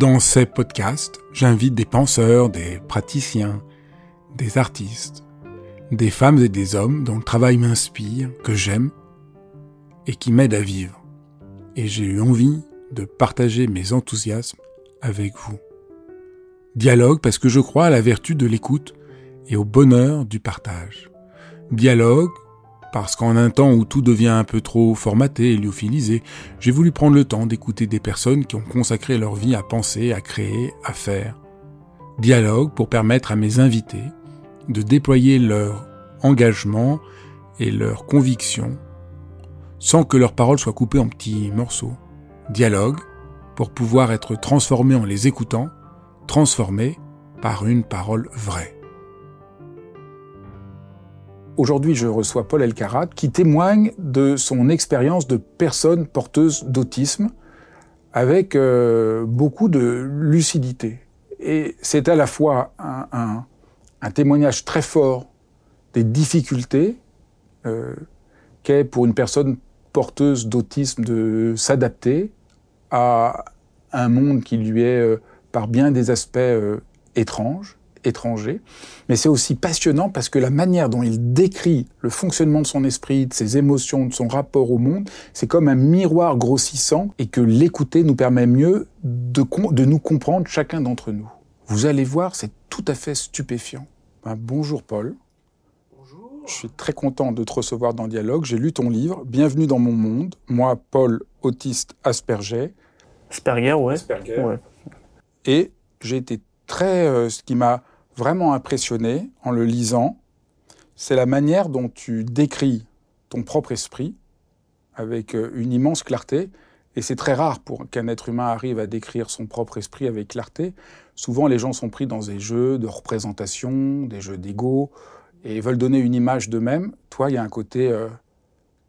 Dans ces podcasts, j'invite des penseurs, des praticiens, des artistes, des femmes et des hommes dont le travail m'inspire, que j'aime et qui m'aident à vivre. Et j'ai eu envie de partager mes enthousiasmes avec vous. Dialogue parce que je crois à la vertu de l'écoute et au bonheur du partage. Dialogue parce qu'en un temps où tout devient un peu trop formaté et lyophilisé, j'ai voulu prendre le temps d'écouter des personnes qui ont consacré leur vie à penser, à créer, à faire. Dialogue pour permettre à mes invités de déployer leur engagement et leur conviction sans que leurs paroles soient coupées en petits morceaux. Dialogue pour pouvoir être transformé en les écoutant, transformé par une parole vraie. Aujourd'hui, je reçois Paul Elkarat qui témoigne de son expérience de personne porteuse d'autisme avec euh, beaucoup de lucidité. Et c'est à la fois un, témoignage très fort des difficultés euh, qu'est pour une personne porteuse d'autisme de s'adapter à un monde qui lui est euh, par bien des aspects étranges étranger, mais c'est aussi passionnant parce que la manière dont il décrit le fonctionnement de son esprit, de ses émotions, de son rapport au monde, c'est comme un miroir grossissant et que l'écouter nous permet mieux de, de nous comprendre chacun d'entre nous. Vous allez voir, c'est tout à fait stupéfiant. Ben, bonjour Paul. Bonjour. Je suis très content de te recevoir dans Dialogue. J'ai lu ton livre, Bienvenue dans mon monde. Moi, Paul, autiste Asperger. Asperger, ouais. Asperger. ouais. Et j'ai été très, euh, ce qui m'a vraiment impressionné en le lisant, c'est la manière dont tu décris ton propre esprit avec euh, une immense clarté. Et c'est très rare pour qu'un être humain arrive à décrire son propre esprit avec clarté. Souvent, les gens sont pris dans des jeux de représentation, des jeux d'ego, et veulent donner une image d'eux-mêmes. Toi, il y a un côté euh,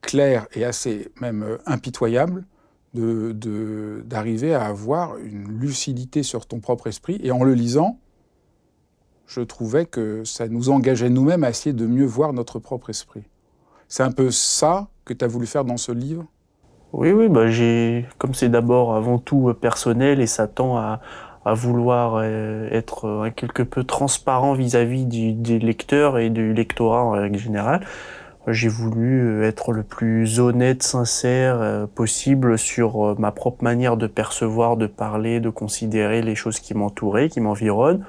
clair et assez même euh, impitoyable d'arriver à avoir une lucidité sur ton propre esprit. Et en le lisant, je trouvais que ça nous engageait nous-mêmes à essayer de mieux voir notre propre esprit. C'est un peu ça que tu as voulu faire dans ce livre? Oui, oui, bah j'ai, comme c'est d'abord avant tout euh, personnel et ça tend à, à vouloir euh, être euh, quelque peu transparent vis-à-vis -vis des lecteurs et du lectorat en règle générale. J'ai voulu être le plus honnête, sincère possible sur ma propre manière de percevoir, de parler, de considérer les choses qui m'entouraient, qui m'environnent.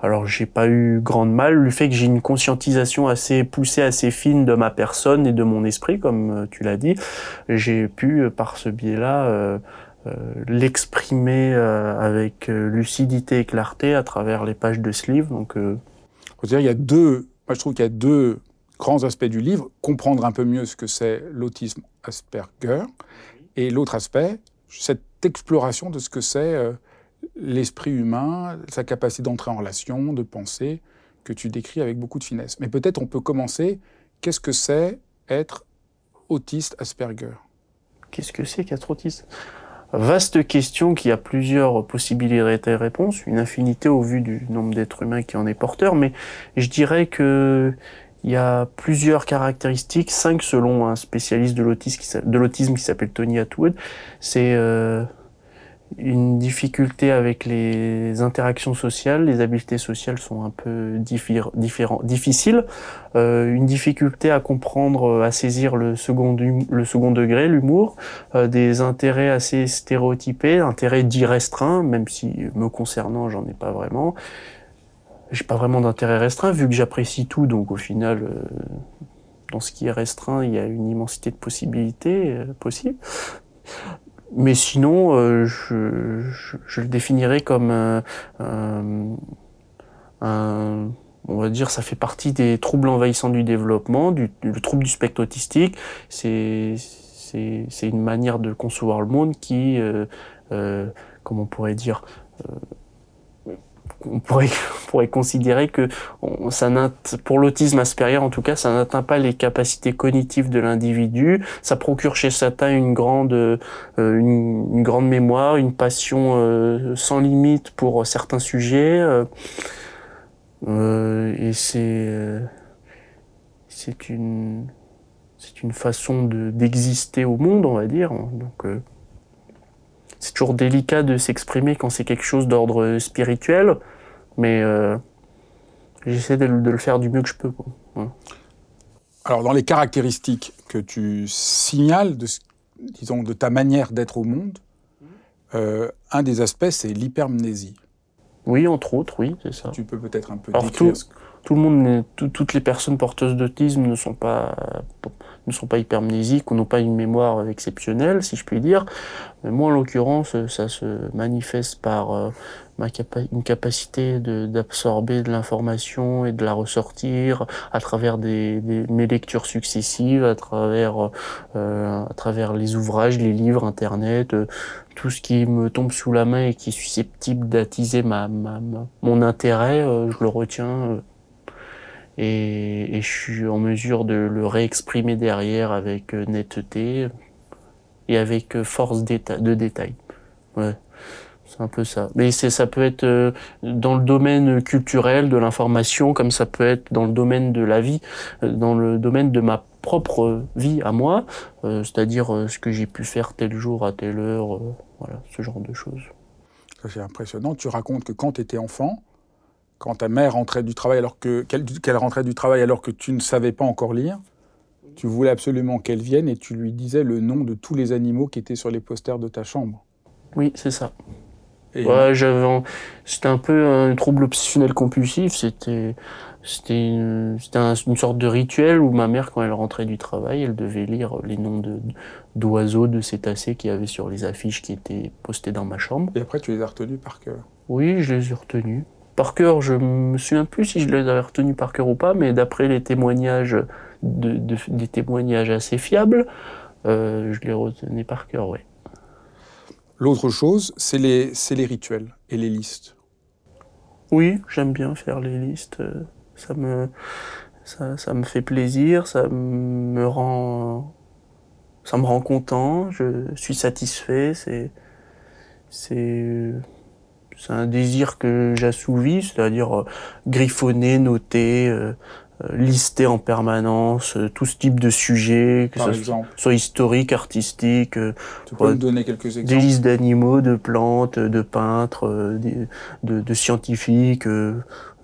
Alors j'ai pas eu grande mal le fait que j'ai une conscientisation assez poussée, assez fine de ma personne et de mon esprit, comme euh, tu l'as dit. J'ai pu euh, par ce biais-là euh, l'exprimer avec lucidité et clarté à travers les pages de ce livre. Donc, dire, il y a deux. Moi, je trouve qu'il y a deux grands aspects du livre comprendre un peu mieux ce que c'est l'autisme Asperger, et l'autre aspect, cette exploration de ce que c'est l'esprit humain, sa capacité d'entrer en relation, de penser, que tu décris avec beaucoup de finesse. Mais peut-être on peut commencer, qu'est-ce que c'est être autiste Asperger? Qu'est-ce que c'est qu'être autiste? Vaste question qui a plusieurs possibilités de réponse, une infinité au vu du nombre d'êtres humains qui en est porteur, mais je dirais que il y a plusieurs caractéristiques, cinq selon un spécialiste de l'autisme qui s'appelle Tony Atwood. C'est euh, une difficulté avec les interactions sociales, les habiletés sociales sont un peu difficiles, euh, une difficulté à comprendre, à saisir le second, second degré, l'humour, euh, des intérêts assez stéréotypés, intérêts dits restreints, même si me concernant j'en ai pas vraiment. J'ai pas vraiment d'intérêt restreint vu que j'apprécie tout, donc au final, euh, dans ce qui est restreint, il y a une immensité de possibilités euh, possibles. Mais sinon, euh, je, je, le définirais comme un, un, on va dire, ça fait partie des troubles envahissants du développement, du, le trouble du spectre autistique. C'est une manière de concevoir le monde qui, euh, euh, on pourrait dire, euh, on pourrait, on pourrait considérer que ça pour l'autisme Asperger en tout cas, ça n'atteint pas les capacités cognitives de l'individu. Ça procure chez certains une grande, euh, une, grande mémoire, une passion euh, sans limite pour certains sujets. Euh, et c'est c'est une c'est une façon de d'exister au monde, on va dire. Donc toujours délicat de s'exprimer quand c'est quelque chose d'ordre spirituel, mais euh, j'essaie de, le faire du mieux que je peux. Alors, dans les caractéristiques que tu signales de, disons, de ta manière d'être au monde, euh, un des aspects, c'est l'hypermnésie. Oui, entre autres, oui, c'est ça. Tu peux peut-être un peu décrire tout le monde, toutes les personnes porteuses d'autisme ne sont pas ne sont pas hypermnésiques ou n'ont pas une mémoire exceptionnelle, si je puis dire. Mais moi, en l'occurrence, ça se manifeste par euh, une capacité d'absorber de, l'information et de la ressortir à travers des, mes lectures successives, à travers euh, à travers les ouvrages, les livres, Internet, euh, tout ce qui me tombe sous la main et qui est susceptible d'attiser ma, ma, mon intérêt, je le retiens et, je suis en mesure de le réexprimer derrière avec euh, netteté et avec euh, force de détail. Ouais, c'est un peu ça. Mais c'est ça peut être euh, dans le domaine culturel de l'information, comme ça peut être dans le domaine de la vie, dans le domaine de ma propre vie à moi, c'est-à-dire ce que j'ai pu faire tel jour à telle heure, voilà, ce genre de choses. C'est impressionnant. Tu racontes que quand tu étais enfant, quand ta mère rentrait du travail alors que qu'elle rentrait du travail alors que tu ne savais pas encore lire, tu voulais absolument qu'elle vienne et tu lui disais le nom de tous les animaux qui étaient sur les posters de ta chambre. Oui, c'est ça. Ouais, j'avais, c'était un peu un trouble obsessionnel compulsif. C'était, c'était, une, une sorte de rituel où ma mère, quand elle rentrait du travail, elle devait lire les noms de, d'oiseaux, de cétacés qu'il y avait sur les affiches qui étaient postées dans ma chambre. Et après, tu les as retenus par cœur? Oui, je les ai retenus par cœur, je me souviens plus si je les avais retenus par cœur ou pas, mais d'après les témoignages, des témoignages assez fiables, euh, je les retenais par cœur, oui. L'autre chose, c'est les, les rituels et les listes. Oui, j'aime bien faire les listes. Ça me, ça, ça, me fait plaisir, ça me rend, ça me rend content. Je suis satisfait. C'est, c'est c'est un désir que j'assouvis, c'est-à-dire euh, griffonner, noter, euh, lister en permanence tout ce type de sujets, que ce soit, historique, artistique. tu peux me donner quelques exemples Des listes d'animaux, de plantes, de peintres, de, de, scientifiques,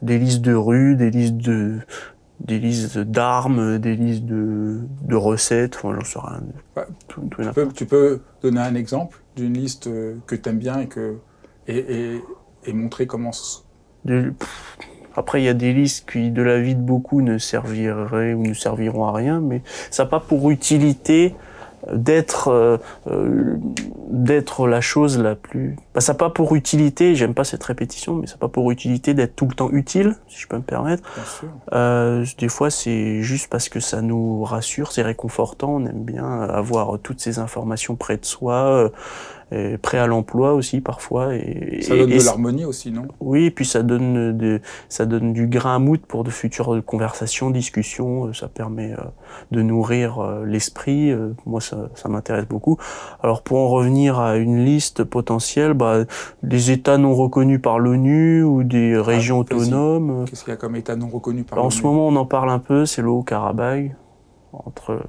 des listes de rues, des listes de des listes d'armes, des listes de, de recettes, enfin j'en sais rien. tu, peux, tu, peux, donner un exemple d'une liste que tu aimes bien et que et, montrer comment. Après, il y a des listes qui, de la vie de beaucoup, ne serviraient ou ne serviront à rien, mais ça n'a pas pour utilité d'être euh, euh, d'être la chose la plus bah, ça n'a pas pour utilité j'aime pas cette répétition mais ça n'a pas pour utilité d'être tout le temps utile si je peux me permettre. Euh, des fois c'est juste parce que ça nous rassure c'est réconfortant on aime bien avoir toutes ces informations près de soi prêt à l'emploi aussi parfois. Et, ça donne de l'harmonie aussi, non? Oui, et puis ça donne, de, ça donne du grain à moudre pour de futures conversations, discussions. Euh, ça permet euh, de nourrir euh, l'esprit. Moi, ça, ça m'intéresse beaucoup. Alors pour en revenir à une liste potentielle, bah, des États non reconnus par l'ONU ou des ah, régions autonomes. Qu'est-ce qu'il y a comme État non reconnu par l'ONU? En ce moment, on en parle un peu. C'est le Haut-Karabagh entre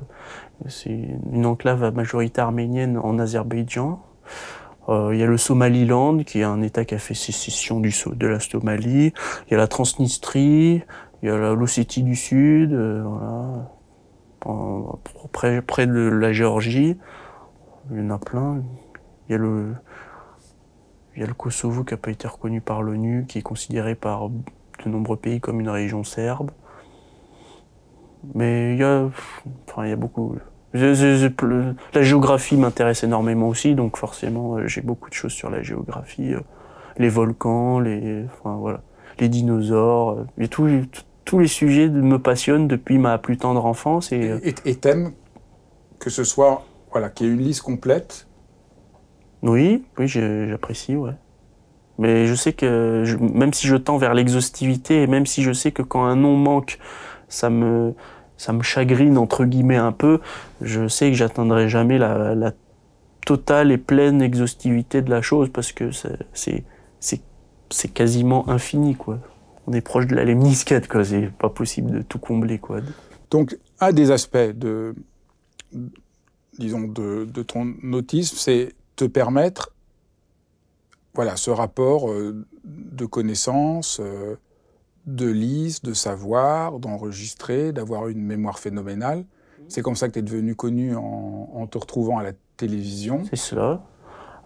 c'est une enclave à majorité arménienne en Azerbaïdjan. Euh, il y a le Somaliland, qui est un État qui a fait sécession du, de la Somalie. Il y a la Transnistrie, il y a l'Ossétie du Sud, euh, voilà. près, de la Géorgie. Il y en a plein. Il y a le, il y a le Kosovo qui n'a pas été reconnu par l'ONU, qui est considéré par de nombreux pays comme une région serbe. Mais il y a, enfin, il y a beaucoup. La géographie m'intéresse énormément aussi, donc forcément euh, j'ai beaucoup de choses sur la géographie, euh, les volcans, les, enfin, voilà, les dinosaures, euh, et tous les sujets me passionnent depuis ma plus tendre enfance. Et et t'aimes que ce soit voilà qu'il y ait une liste complète? Oui, oui, j'apprécie, ouais. Mais je sais que même si je tends vers l'exhaustivité et même si je sais que quand un nom manque, ça me ça me chagrine entre guillemets un peu. Je sais que j'atteindrai jamais la, totale et pleine exhaustivité de la chose parce que c'est quasiment infini quoi. On est proche de la lemniscate quoi. C'est pas possible de tout combler quoi. Donc un des aspects de disons de ton autisme, c'est te permettre voilà, ce rapport euh, de connaissance, euh, de liste, de savoir, d'enregistrer, d'avoir une mémoire phénoménale. C'est comme ça que tu es devenu connu en, te retrouvant à la télévision. C'est cela.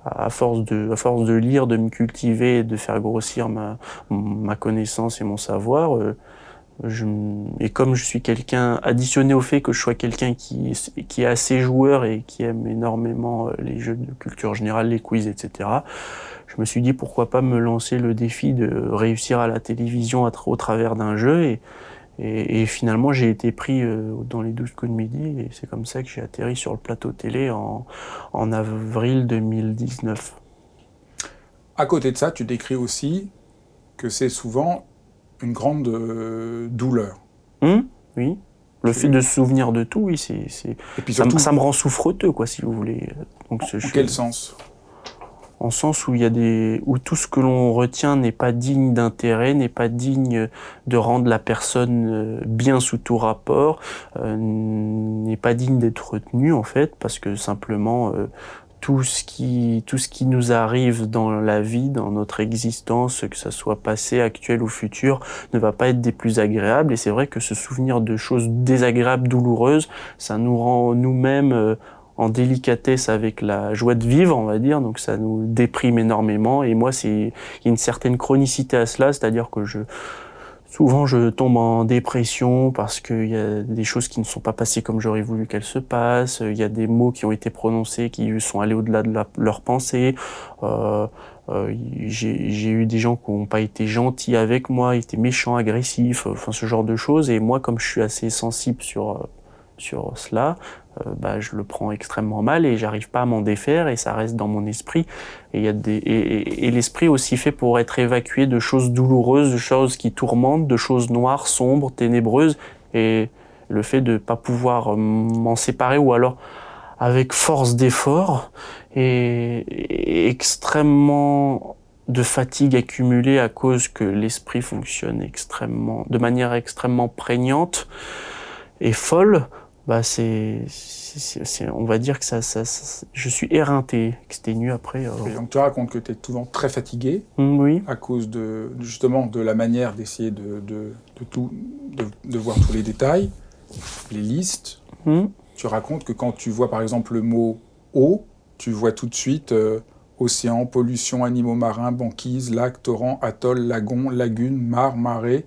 À force, de, à force de lire, de me cultiver, de faire grossir ma, ma connaissance et mon savoir, euh, je, et comme je suis quelqu'un, additionné au fait que je sois quelqu'un qui, qui est assez joueur et qui aime énormément les jeux de culture générale, les quiz, etc., je me suis dit pourquoi pas me lancer le défi de réussir à la télévision au travers d'un jeu. Et, et, finalement, j'ai été pris euh, dans les 12 coups de midi et c'est comme ça que j'ai atterri sur le plateau télé en, en avril 2019. À côté de ça, tu décris aussi que c'est souvent une grande euh, douleur. Hum, oui. Le fait de se souvenir de tout, oui, c'est, ça, ça, me rend souffreteux, quoi, si vous voulez. Donc, en quel sens? En sens où il y a des où tout ce que l'on retient n'est pas digne d'intérêt, n'est pas digne de rendre la personne euh, bien sous tout rapport, euh, n'est pas digne d'être retenu en fait parce que simplement euh, tout ce qui tout ce qui nous arrive dans la vie, dans notre existence, que ça soit passé, actuel ou futur, ne va pas être des plus agréables. Et c'est vrai que se souvenir de choses désagréables, douloureuses, ça nous rend nous-mêmes en délicatesse avec la joie de vivre, on va dire. Donc ça nous déprime énormément. Et moi, c'est une certaine chronicité à cela, c'est-à-dire que je souvent je tombe en dépression parce qu'il y a des choses qui ne sont pas passées comme j'aurais voulu qu'elles se passent. Il y a des mots qui ont été prononcés qui sont allés au-delà de leur pensée. Euh, euh, j'ai eu des gens qui n'ont pas été gentils avec moi, étaient méchants, agressifs, enfin ce genre de choses. Et moi, comme je suis assez sensible sur sur cela, euh, bah, je le prends extrêmement mal et j'arrive pas à m'en défaire et ça reste dans mon esprit. Et, y a des, et, l'esprit aussi fait pour être évacué de choses douloureuses, de choses qui tourmentent, de choses noires, sombres, ténébreuses. Et le fait de pas pouvoir euh, m'en séparer ou alors avec force d'effort et, extrêmement de fatigue accumulée à cause que l'esprit fonctionne extrêmement, de manière extrêmement prégnante et folle, bah c'est, on va dire que ça, ça, je suis éreinté, exténué après. Euh. donc tu racontes que tu es souvent très fatigué, mmh, oui. à cause de justement de la manière d'essayer de, de, de tout, de, de, voir tous les détails, les listes. Mmh. Tu racontes que quand tu vois par exemple le mot eau, tu vois tout de suite euh, océan, pollution, animaux marins, banquise, lac, torrent, atoll, lagon, lagune, mare, marée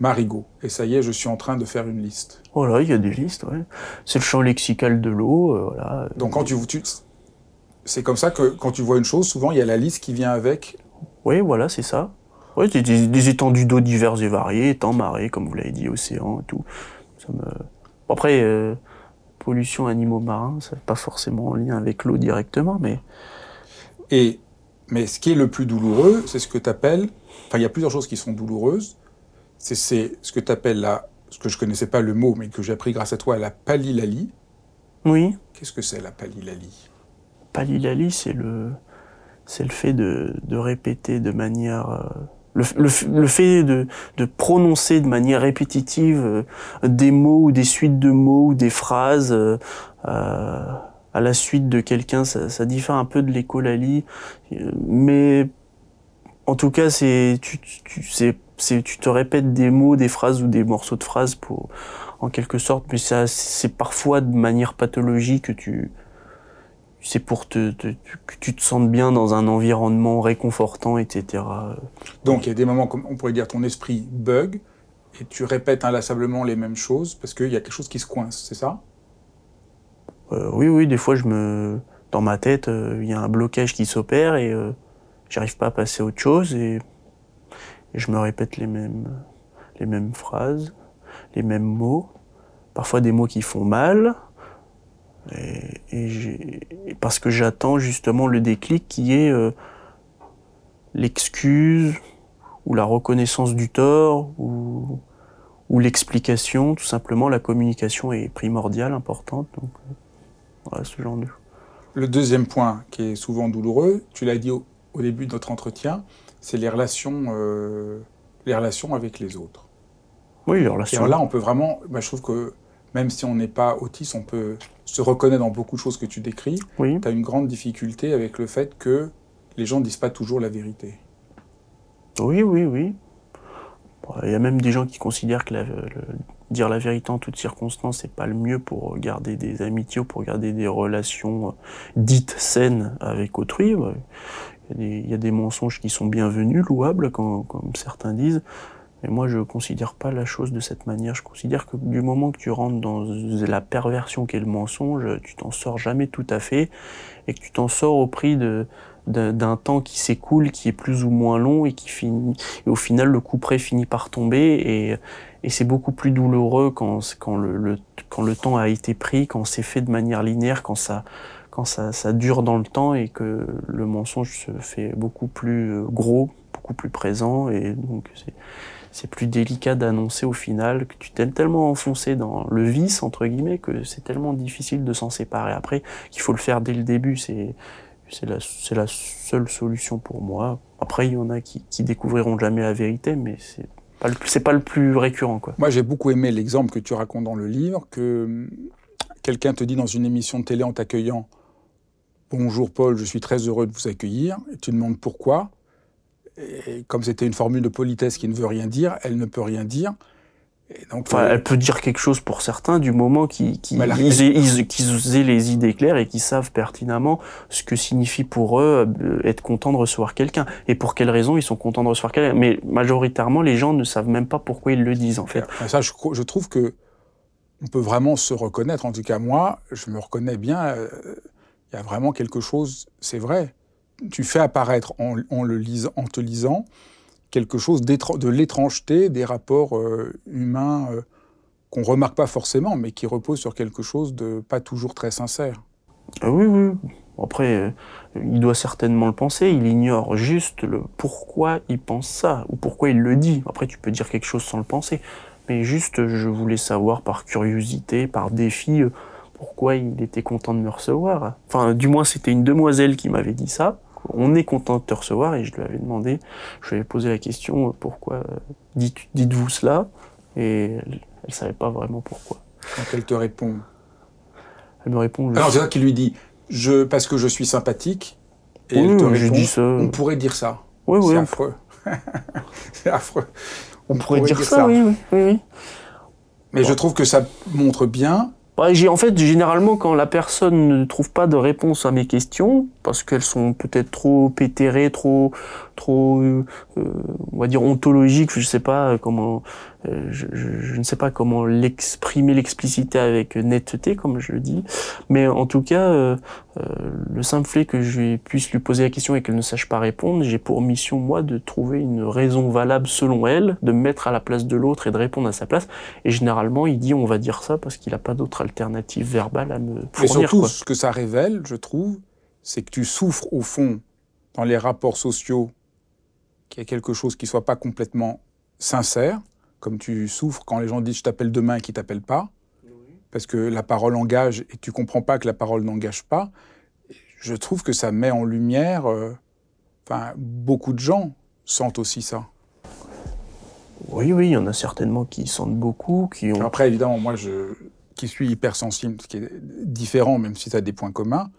marigot. Et ça y est, je suis en train de faire une liste. Voilà, il y a des listes, ouais. C'est le champ lexical de l'eau, euh, voilà. Donc quand tu, tu c'est comme ça que quand tu vois une chose, souvent il y a la liste qui vient avec. Oui, voilà, c'est ça. Ouais, des, des, étendues d'eau diverses et variées, étangs, marées, comme vous l'avez dit, océan et tout. Ça me... Après, euh, pollution animaux marins, ça n'est pas forcément en lien avec l'eau directement, mais. Et mais ce qui est le plus douloureux, c'est ce que tu appelles. Enfin, il y a plusieurs choses qui sont douloureuses c'est ce que tu appelles là, ce que je connaissais pas le mot, mais que j'ai appris grâce à toi, la palilalie. Oui. Qu'est-ce que c'est la palilalie Palilalie, c'est le, c'est le fait de, de, répéter de manière, euh, le, le, fait de, de, prononcer de manière répétitive euh, des mots ou des suites de mots ou des phrases. Euh, à la suite de quelqu'un, ça, ça, diffère un peu de l'écolalie, mais en tout cas, c'est tu, tu, tu te répètes des mots, des phrases ou des morceaux de phrases pour, en quelque sorte, mais ça, c'est parfois de manière pathologique que tu, c'est pour te, que tu te sentes bien dans un environnement réconfortant, etc. Donc il y a des moments, comme on pourrait dire, ton esprit bug et tu répètes inlassablement les mêmes choses parce qu'il y a quelque chose qui se coince, c'est ça? Euh, Oui, oui, des fois je me, dans ma tête, euh, il y a un blocage qui s'opère et euh, j'arrive pas à passer à autre chose et et je me répète les mêmes, les mêmes phrases, les mêmes mots, parfois des mots qui font mal, et, parce que j'attends justement le déclic qui est euh, l'excuse ou la reconnaissance du tort ou, l'explication, tout simplement la communication est primordiale, importante. Donc euh, ce genre de Le deuxième point qui est souvent douloureux, tu l'as dit au début de notre entretien, c'est les relations, euh, les relations avec les autres. Oui, les relations. Et là, on peut vraiment, bah, je trouve que même si on n'est pas autiste, on peut se reconnaître dans beaucoup de choses que tu décris. Oui. Tu as une grande difficulté avec le fait que les gens ne disent pas toujours la vérité. Oui, oui, oui. Il y a même des gens qui considèrent que dire la vérité en toutes circonstances, c'est pas le mieux pour garder des amitiés ou pour garder des relations euh, dites saines avec autrui. Il y, a des, mensonges qui sont bienvenus, louables, comme, certains disent. Mais moi, je considère pas la chose de cette manière. Je considère que du moment que tu rentres dans la perversion qu'est le mensonge, tu t'en sors jamais tout à fait et que tu t'en sors au prix de, d'un temps qui s'écoule, qui est plus ou moins long et qui finit, et au final le coup près finit par tomber et, et c'est beaucoup plus douloureux quand, quand le, quand le temps a été pris, quand c'est fait de manière linéaire, quand ça, quand ça, ça dure dans le temps et que le mensonge se fait beaucoup plus euh, gros, beaucoup plus présent et donc c'est c'est plus délicat d'annoncer au final que tu t'es tellement enfoncé dans le vice entre guillemets que c'est tellement difficile de s'en séparer après qu'il faut le faire dès le début. C'est c'est la, seule solution pour moi. Après, il y en a qui, qui découvriront jamais la vérité, mais c'est pas le, pas le plus récurrent. Quoi. Moi, j'ai beaucoup aimé l'exemple que tu racontes dans le livre, que hum, quelqu'un te dit dans une émission de télé en t'accueillant Bonjour Paul, je suis très heureux de vous accueillir. Et tu demandes pourquoi. Et comme c'était une formule de politesse qui ne veut rien dire, elle ne peut rien dire. Donc, enfin, euh, elle peut dire quelque chose pour certains du moment qu'ils qu aient, les idées claires et qu'ils savent pertinemment ce que signifie pour eux euh, être content de recevoir quelqu'un et pour quelles raisons ils sont contents de recevoir quelqu'un. Mais majoritairement, les gens ne savent même pas pourquoi ils le disent en fait. Ça, je, je trouve que on peut vraiment se reconnaître. En tout cas, moi, je me reconnais bien. Euh, il y a vraiment quelque chose. C'est vrai. Tu fais apparaître en, en le lisant, en te lisant quelque chose de l'étrangeté des rapports euh, humains euh, qu'on remarque pas forcément, mais qui reposent sur quelque chose de pas toujours très sincère. Ah oui, oui. Après, euh, il doit certainement le penser, il ignore juste le pourquoi il pense ça, ou pourquoi il le dit. Après, tu peux dire quelque chose sans le penser. Mais juste, je voulais savoir par curiosité, par défi, pourquoi il était content de me recevoir. Enfin, du moins, c'était une demoiselle qui m'avait dit ça on est content de te recevoir et je lui avais demandé, je lui avais posé la question pourquoi dites, dites-vous cela? Et elle, ne savait pas vraiment pourquoi. Quand elle te répond Elle me répond. Alors c'est ça qu'il lui dit je parce que je suis sympathique et elle te répond dit ça. on pourrait dire ça. Oui oui. C'est affreux. c'est affreux. On, pourrait, dire, ça, oui, oui, oui. Mais je trouve que ça montre bien en fait généralement quand la personne ne trouve pas de réponse à mes questions parce qu'elles sont peut-être trop pétérées, trop trop euh, on va dire ontologiques, je sais pas comment euh, je, ne sais pas comment l'exprimer, l'expliciter avec netteté, comme je le dis. Mais en tout cas, euh, euh, le simple fait que je puisse lui poser la question et qu'elle ne sache pas répondre, j'ai pour mission, moi, de trouver une raison valable selon elle, de me mettre à la place de l'autre et de répondre à sa place. Et généralement, il dit on va dire ça parce qu'il n'a pas d'autre alternative verbale à me fournir. Et surtout, ce que ça révèle, je trouve, c'est que tu souffres au fond, dans les rapports sociaux, qu'il y a quelque chose qui soit pas complètement sincère, comme tu souffres quand les gens disent je t'appelle demain et qu'ils t'appellent pas, parce que la parole engage et tu comprends pas que la parole n'engage pas. Je trouve que ça met en lumière, euh, enfin beaucoup de gens sentent aussi ça. Oui, oui, il y en a certainement qui sentent beaucoup, qui ont. Après, évidemment, moi, je, qui suis hypersensible, ce qui est différent, même si ça a des points communs,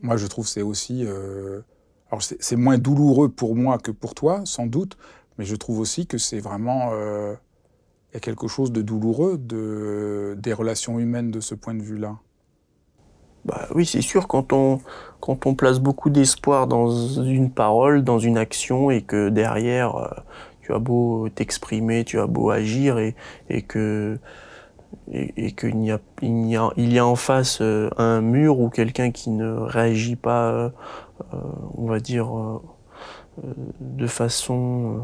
moi, je trouve c'est aussi. Euh, alors, c'est moins douloureux pour moi que pour toi, sans doute, mais je trouve aussi que c'est vraiment. Euh, il y a quelque chose de douloureux de, des relations humaines de ce point de vue-là? Bah oui, c'est sûr, quand on, quand on place beaucoup d'espoir dans une parole, dans une action, et que derrière, euh, tu as beau t'exprimer, tu as beau agir, et, et que et, qu'il y a, y a en face euh, un mur ou quelqu'un qui ne réagit pas, euh, on va dire, de façon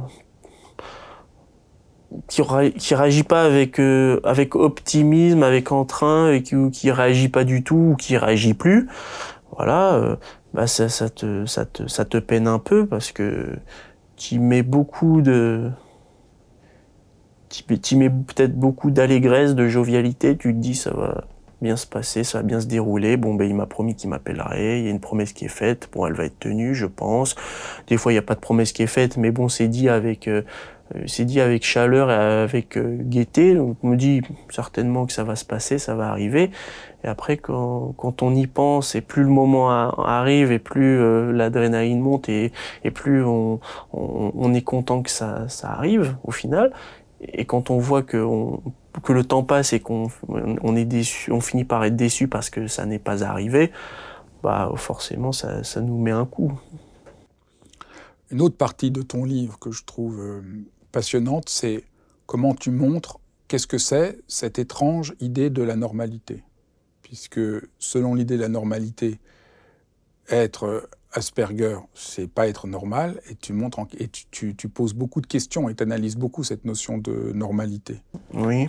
qui, qui réagit pas avec euh, avec optimisme, avec entrain, et qui, qui réagit pas du tout ou qui réagit plus, voilà, euh, bah ça, ça te ça te ça te peine un peu parce que tu mets beaucoup de tu mets peut-être beaucoup d'allégresse, de jovialité, tu te dis ça va bien se passer, ça va bien se dérouler. Bon, ben, il m'a promis qu'il m'appellerait, il y a une promesse qui est faite, bon, elle va être tenue, je pense. Des fois, il n'y a pas de promesse qui est faite, mais bon, c'est dit avec, euh, c'est dit avec chaleur et avec euh, gaieté. On me dit certainement que ça va se passer, ça va arriver. Et après, quand, on y pense, et plus le moment arrive, et plus euh, l'adrénaline monte, et, plus on, est content que ça, arrive, au final. Et quand on voit que le temps passe et qu'on on est déçu, on finit par être déçu parce que ça n'est pas arrivé, bah forcément ça, nous met un coup. Une autre partie de ton livre que je trouve euh, passionnante, c'est comment tu montres qu'est-ce que c'est cette étrange idée de la normalité. Puisque selon l'idée de la normalité, être Asperger, c'est pas être normal, et tu montres et tu, tu, poses beaucoup de questions et tu analyses beaucoup cette notion de normalité. Oui,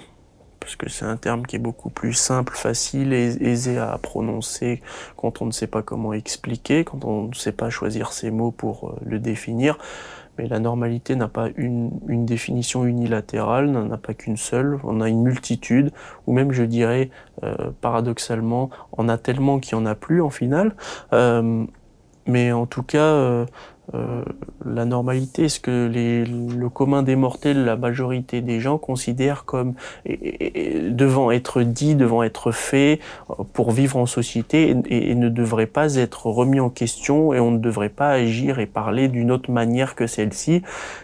parce que c'est un terme qui est beaucoup plus simple, facile et aisé à prononcer quand on ne sait pas comment expliquer, quand on ne sait pas choisir ses mots pour euh, le définir. Mais la normalité n'a pas une, définition unilatérale, n'en a pas qu'une seule, on a une multitude, ou même je dirais euh, paradoxalement, on a tellement qu'il n'y en a plus en final. Euh, mais en tout cas, euh, euh, la normalité, ce que les, le commun des mortels, la majorité des gens considèrent comme devant être dit, devant être fait euh, pour vivre en société et, ne devrait pas être remis en question et on ne devrait pas agir et parler d'une autre manière que celle-ci.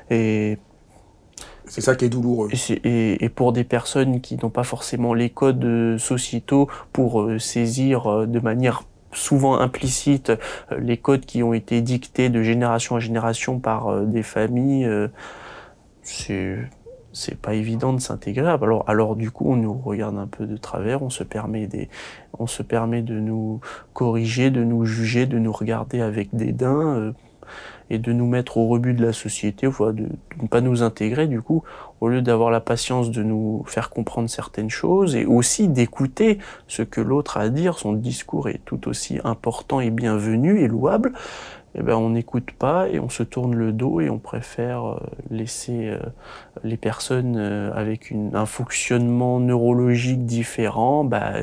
Et c'est ça qui est douloureux. Et, et, pour des personnes qui n'ont pas forcément les codes sociétaux pour saisir de manière souvent implicite euh, les codes qui ont été dictés de génération en génération par euh, des familles, euh, c'est pas évident de s'intégrer. Alors, du coup, on nous regarde un peu de travers, on se permet de nous corriger, de nous juger, de nous regarder avec dédain et de nous mettre au rebut de la société, de, de ne pas nous intégrer du coup, au lieu d'avoir la patience de nous faire comprendre certaines choses et aussi d'écouter ce que l'autre a à dire, son discours est tout aussi important et bienvenu et louable, eh ben on n'écoute pas et on se tourne le dos et on préfère euh, laisser euh, les personnes euh, avec un fonctionnement neurologique différent bah,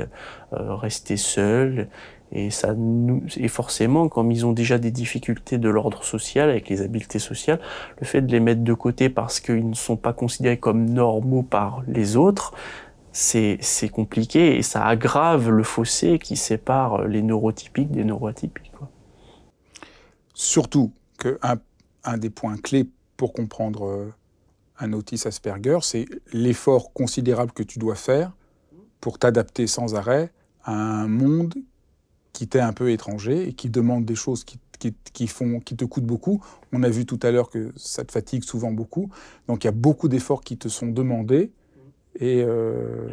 rester seules et, ça nous, forcément, comme ils ont déjà des difficultés de l'ordre social, avec les habiletés sociales, le fait de les mettre de côté parce qu'ils ne sont pas considérés comme normaux par les autres, c'est compliqué et ça aggrave le fossé qui sépare les neurotypiques des neuroatypiques. Surtout qu'un un des points clés pour comprendre euh, un autisme Asperger, c'est l'effort considérable que tu dois faire pour t'adapter sans arrêt à un monde qui t'est un peu étranger et qui demande des choses qui, qui, qui, font, qui te coûtent beaucoup. On a vu tout à l'heure que ça te fatigue souvent beaucoup. Donc il y a beaucoup d'efforts qui te sont demandés. Et euh,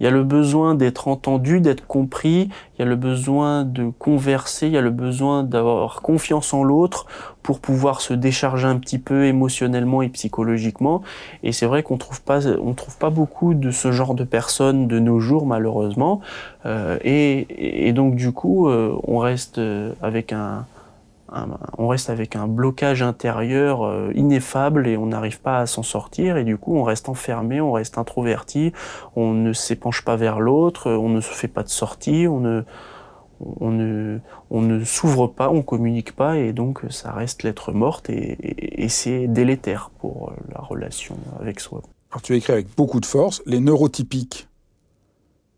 il y a le besoin d'être entendu, d'être compris, il y a le besoin de converser, il y a le besoin d'avoir confiance en l'autre pour pouvoir se décharger un petit peu émotionnellement et psychologiquement. Et c'est vrai qu'on trouve pas, on trouve pas beaucoup de ce genre de personnes de nos jours malheureusement. Euh, et, et, donc du coup, euh, on reste avec un, on reste avec un blocage intérieur euh, ineffable et on n'arrive pas à s'en sortir et du coup on reste enfermé, on reste introverti, on ne s'épanche pas vers l'autre, on ne se fait pas de sortie, on ne, on ne, on ne s'ouvre pas, on communique pas et donc ça reste l'être morte et, et, c'est délétère pour euh, la relation avec soi. Alors tu écris avec beaucoup de force, les neurotypiques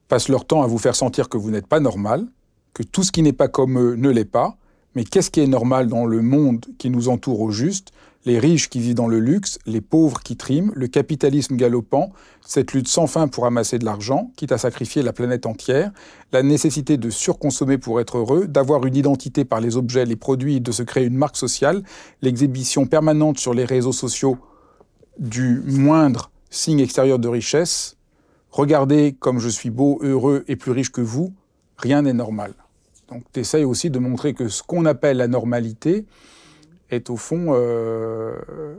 passent leur temps à vous faire sentir que vous n'êtes pas normal, que tout ce qui n'est pas comme eux ne l'est pas, mais qu'est-ce qui est normal dans le monde qui nous entoure au juste? Les riches qui vivent dans le luxe, les pauvres qui triment, le capitalisme galopant, cette lutte sans fin pour amasser de l'argent, quitte à sacrifier la planète entière, la nécessité de surconsommer pour être heureux, d'avoir une identité par les objets, les produits, de se créer une marque sociale, l'exhibition permanente sur les réseaux sociaux du moindre signe extérieur de richesse. Regardez comme je suis beau, heureux et plus riche que vous, rien n'est normal. Donc tu essayes aussi de montrer que ce qu'on appelle la normalité est au fond, euh,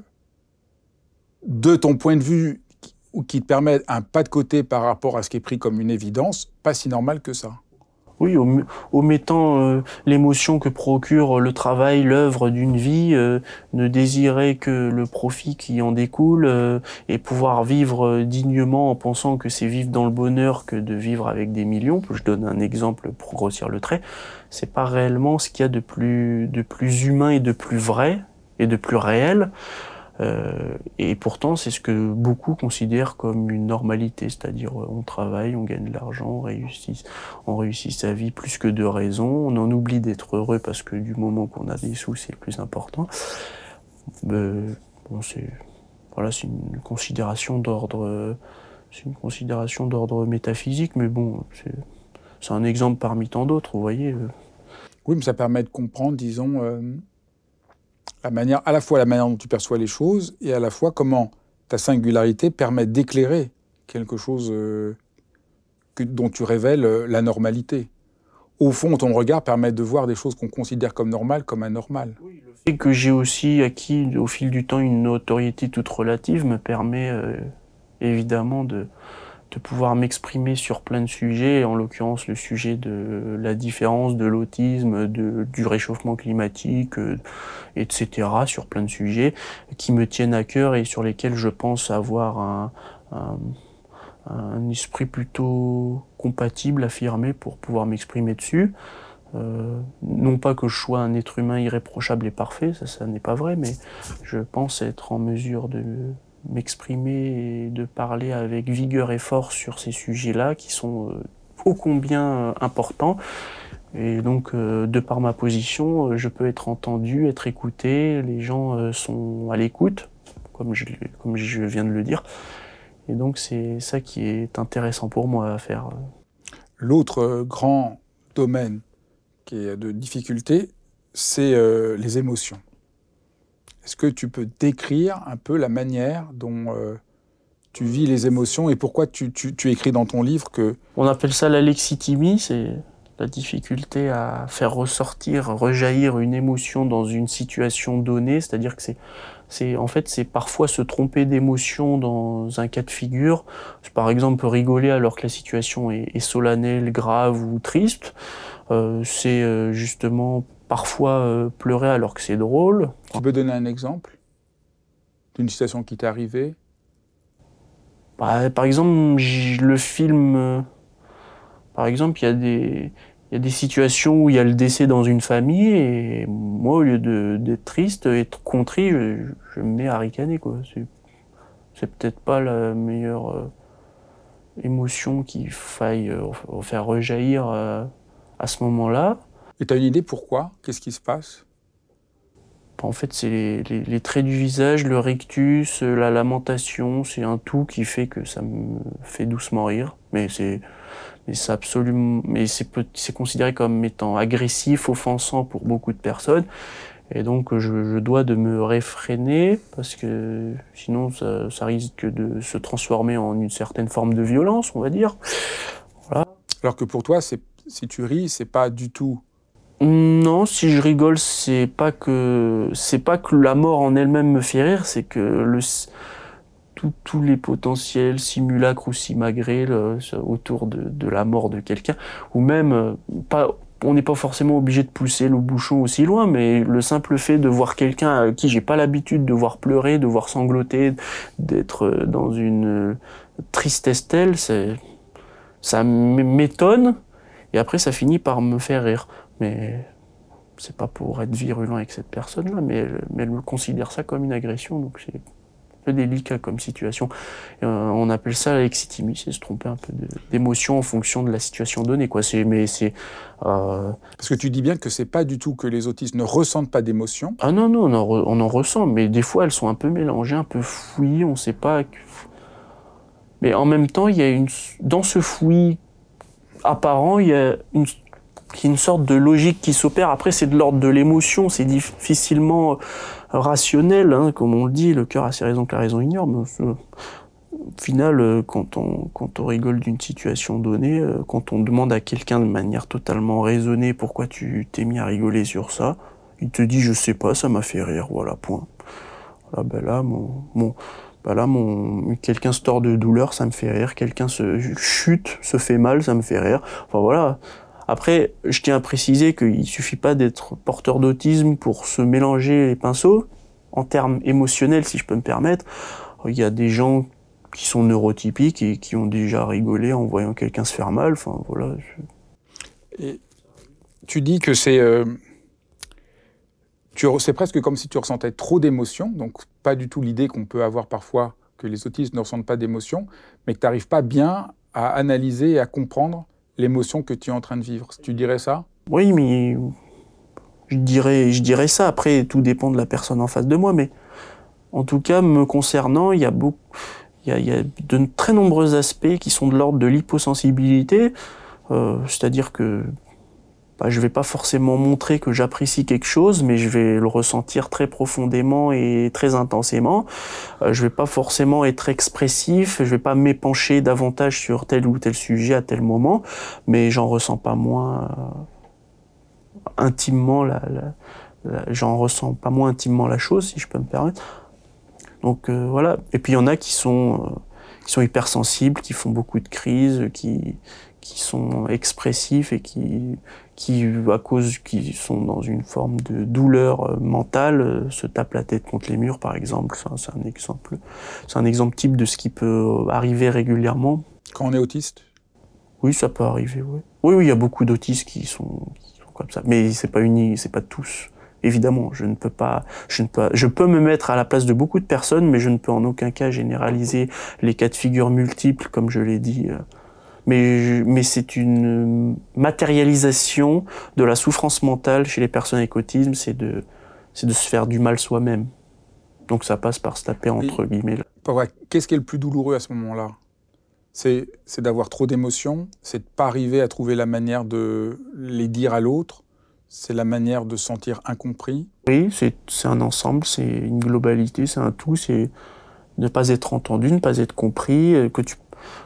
de ton point de vue, ou qui te permet un pas de côté par rapport à ce qui est pris comme une évidence, pas si normal que ça. Oui, omettant euh, l'émotion que procure le travail, l'œuvre d'une vie, euh, ne désirer que le profit qui en découle euh, et pouvoir vivre dignement en pensant que c'est vivre dans le bonheur que de vivre avec des millions. Je donne un exemple pour grossir le trait. C'est pas réellement ce qu'il y a de plus, de plus humain et de plus vrai et de plus réel. Euh, et pourtant, c'est ce que beaucoup considèrent comme une normalité, c'est-à-dire euh, on travaille, on gagne de l'argent, on réussit, on réussit sa vie plus que de raison, on en oublie d'être heureux parce que du moment qu'on a des sous, c'est le plus important. Euh, bon, c'est voilà, c'est une considération d'ordre, c'est une considération d'ordre métaphysique, mais bon, c'est, c'est un exemple parmi tant d'autres, vous voyez. Oui, mais ça permet de comprendre, disons la manière, à la fois la manière dont tu perçois les choses et à la fois comment ta singularité permet d'éclairer quelque chose euh, dont tu révèles euh, la normalité. Au fond, ton regard permet de voir des choses qu'on considère comme normales comme anormales. Oui, le fait que j'ai aussi acquis au fil du temps une notoriété toute relative me permet euh, évidemment de, de pouvoir m'exprimer sur plein de sujets, en l'occurrence le sujet de la différence de l'autisme, du réchauffement climatique, euh, etc., sur plein de sujets qui me tiennent à cœur et sur lesquels je pense avoir un, un, esprit plutôt compatible, affirmé pour pouvoir m'exprimer dessus. Euh, non pas que je sois un être humain irréprochable et parfait, ça, ça n'est pas vrai, mais je pense être en mesure de m'exprimer et de parler avec vigueur et force sur ces sujets-là qui sont euh, ô combien euh, importants. Et donc, euh, de par ma position, je peux être entendu, être écouté. Les gens sont à l'écoute, comme je, comme je viens de le dire. Et donc, c'est ça qui est intéressant pour moi à faire. L'autre grand domaine qui est de difficulté, c'est les émotions. Est-ce que tu peux décrire un peu la manière dont euh, tu vis les émotions et pourquoi tu, écris dans ton livre que... On appelle ça la lexitimie, c'est la difficulté à faire ressortir, rejaillir une émotion dans une situation donnée, c'est-à-dire que c'est c'est en fait c'est parfois se tromper d'émotion dans un cas de figure. Par exemple, rigoler alors que la situation est, solennelle, grave ou triste. Euh, c'est euh, justement parfois euh, pleurer alors que c'est drôle. Tu peux donner un exemple d'une situation qui t'est arrivée? Bah, Par exemple, le film. Euh, par exemple, il y, a des, y a des situations où il y a le décès dans une famille et moi, au lieu d'être triste, être contrit, je, me mets à ricaner. C'est peut-être pas la meilleure euh, émotion qu'il faille faire rejaillir à ce moment-là. Et tu as une idée pourquoi? Qu'est-ce qui se passe? En fait, c'est les, traits du visage, le rictus, la lamentation, c'est un tout qui fait que ça me fait doucement rire. Mais c'est mais c'est absolument mais c'est considéré comme étant agressif, offensant pour beaucoup de personnes. Et donc je, dois de me réfréner parce que sinon ça, ça, risque de se transformer en une certaine forme de violence, on va dire. Voilà. Alors que pour toi, si tu ris, c'est pas du tout non, si je rigole, c'est pas que pas que la mort en elle-même me fait rire, c'est que tous les potentiels simulacres ou simagrées autour de, la mort de quelqu'un, ou même euh, pas, on n'est pas forcément obligé de pousser le bouchon aussi loin, mais le simple fait de voir quelqu'un à qui j'ai pas l'habitude de voir pleurer, de voir sangloter, d'être euh, dans une euh, tristesse telle, ça m'étonne et après ça finit par me faire rire. Mais c'est pas pour être virulent avec cette personne-là, mais elle, mais elle me considère ça comme une agression, donc c'est un peu délicat comme situation. Euh, on appelle ça l'exitimie, c'est se tromper un peu d'émotion en fonction de la situation donnée, quoi. Mais c'est. Euh... Parce que tu dis bien que c'est pas du tout que les autistes ne ressentent pas d'émotion. Ah non non, on en, on en, ressent, mais des fois elles sont un peu mélangées, un peu fouillées, on sait pas. Mais en même temps, il y a une dans ce fouillis apparent, il y a une qui une sorte de logique qui s'opère. Après, c'est de l'ordre de l'émotion, c'est difficilement euh, rationnel, hein, comme on le dit, le cœur a ses raisons que la raison ignore. Mais, euh, au final, euh, quand on, quand on rigole d'une situation donnée, quand on demande à quelqu'un de manière totalement raisonnée pourquoi tu t'es mis à rigoler sur ça, il te dit je sais pas, ça m'a fait rire, voilà, point. Voilà, ben là, mon, ben là, mon, quelqu'un se tord de douleur, ça me fait rire, quelqu'un se chute, se fait mal, ça me fait rire. Enfin voilà, Après, je tiens à préciser qu'il suffit pas d'être porteur d'autisme pour se mélanger les pinceaux. En termes émotionnels, si je peux me permettre, il y a des gens qui sont neurotypiques et qui ont déjà rigolé en voyant quelqu'un se faire mal. Enfin, voilà. Et tu dis que c'est euh, c'est presque comme si tu ressentais trop d'émotions, donc pas du tout l'idée qu'on peut avoir parfois que les autistes ne ressentent pas d'émotions, mais que tu n'arrives pas bien à analyser et à comprendre l'émotion que tu es en train de vivre. Tu dirais ça? Oui, mais je dirais, ça. Après, tout dépend de la personne en face de moi, mais en tout cas, me concernant, il y a beaucoup, il y a, de très nombreux aspects qui sont de l'ordre de l'hyposensibilité, euh, c'est-à-dire que bah, je vais pas forcément montrer que j'apprécie quelque chose, mais je vais le ressentir très profondément et très intensément. Euh, je vais pas forcément être expressif, je vais pas m'épancher davantage sur tel ou tel sujet à tel moment, mais j'en ressens pas moins euh, intimement la, la, j'en ressens pas moins intimement la chose, si je peux me permettre. Donc euh, voilà. Et puis il y en a qui sont euh, qui sont hypersensibles, qui font beaucoup de crises, qui qui sont expressifs et qui qui, à cause qu'ils sont dans une forme de douleur euh, mentale, euh, se tapent la tête contre les murs, par exemple. C'est un exemple, c'est un exemple type de ce qui peut arriver régulièrement. Quand on est autiste? Oui, ça peut arriver. Oui, oui, oui il y a beaucoup d'autistes qui sont, qui sont comme ça, mais c'est pas uni, c'est pas tous. Évidemment, je ne peux pas, je ne peux, je peux me mettre à la place de beaucoup de personnes, mais je ne peux en aucun cas généraliser les cas de figure multiples, comme je l'ai dit. Mais, mais c'est une matérialisation de la souffrance mentale chez les personnes avec autisme, c'est de, c'est de se faire du mal soi-même. Donc ça passe par se taper entre guillemets. Qu'est-ce qui est le plus douloureux à ce moment-là? C'est, c'est d'avoir trop d'émotions, c'est de pas arriver à trouver la manière de les dire à l'autre, c'est la manière de se sentir incompris? Oui, c'est, c'est un ensemble, c'est une globalité, c'est un tout, c'est ne pas être entendu, ne pas être compris, euh, que tu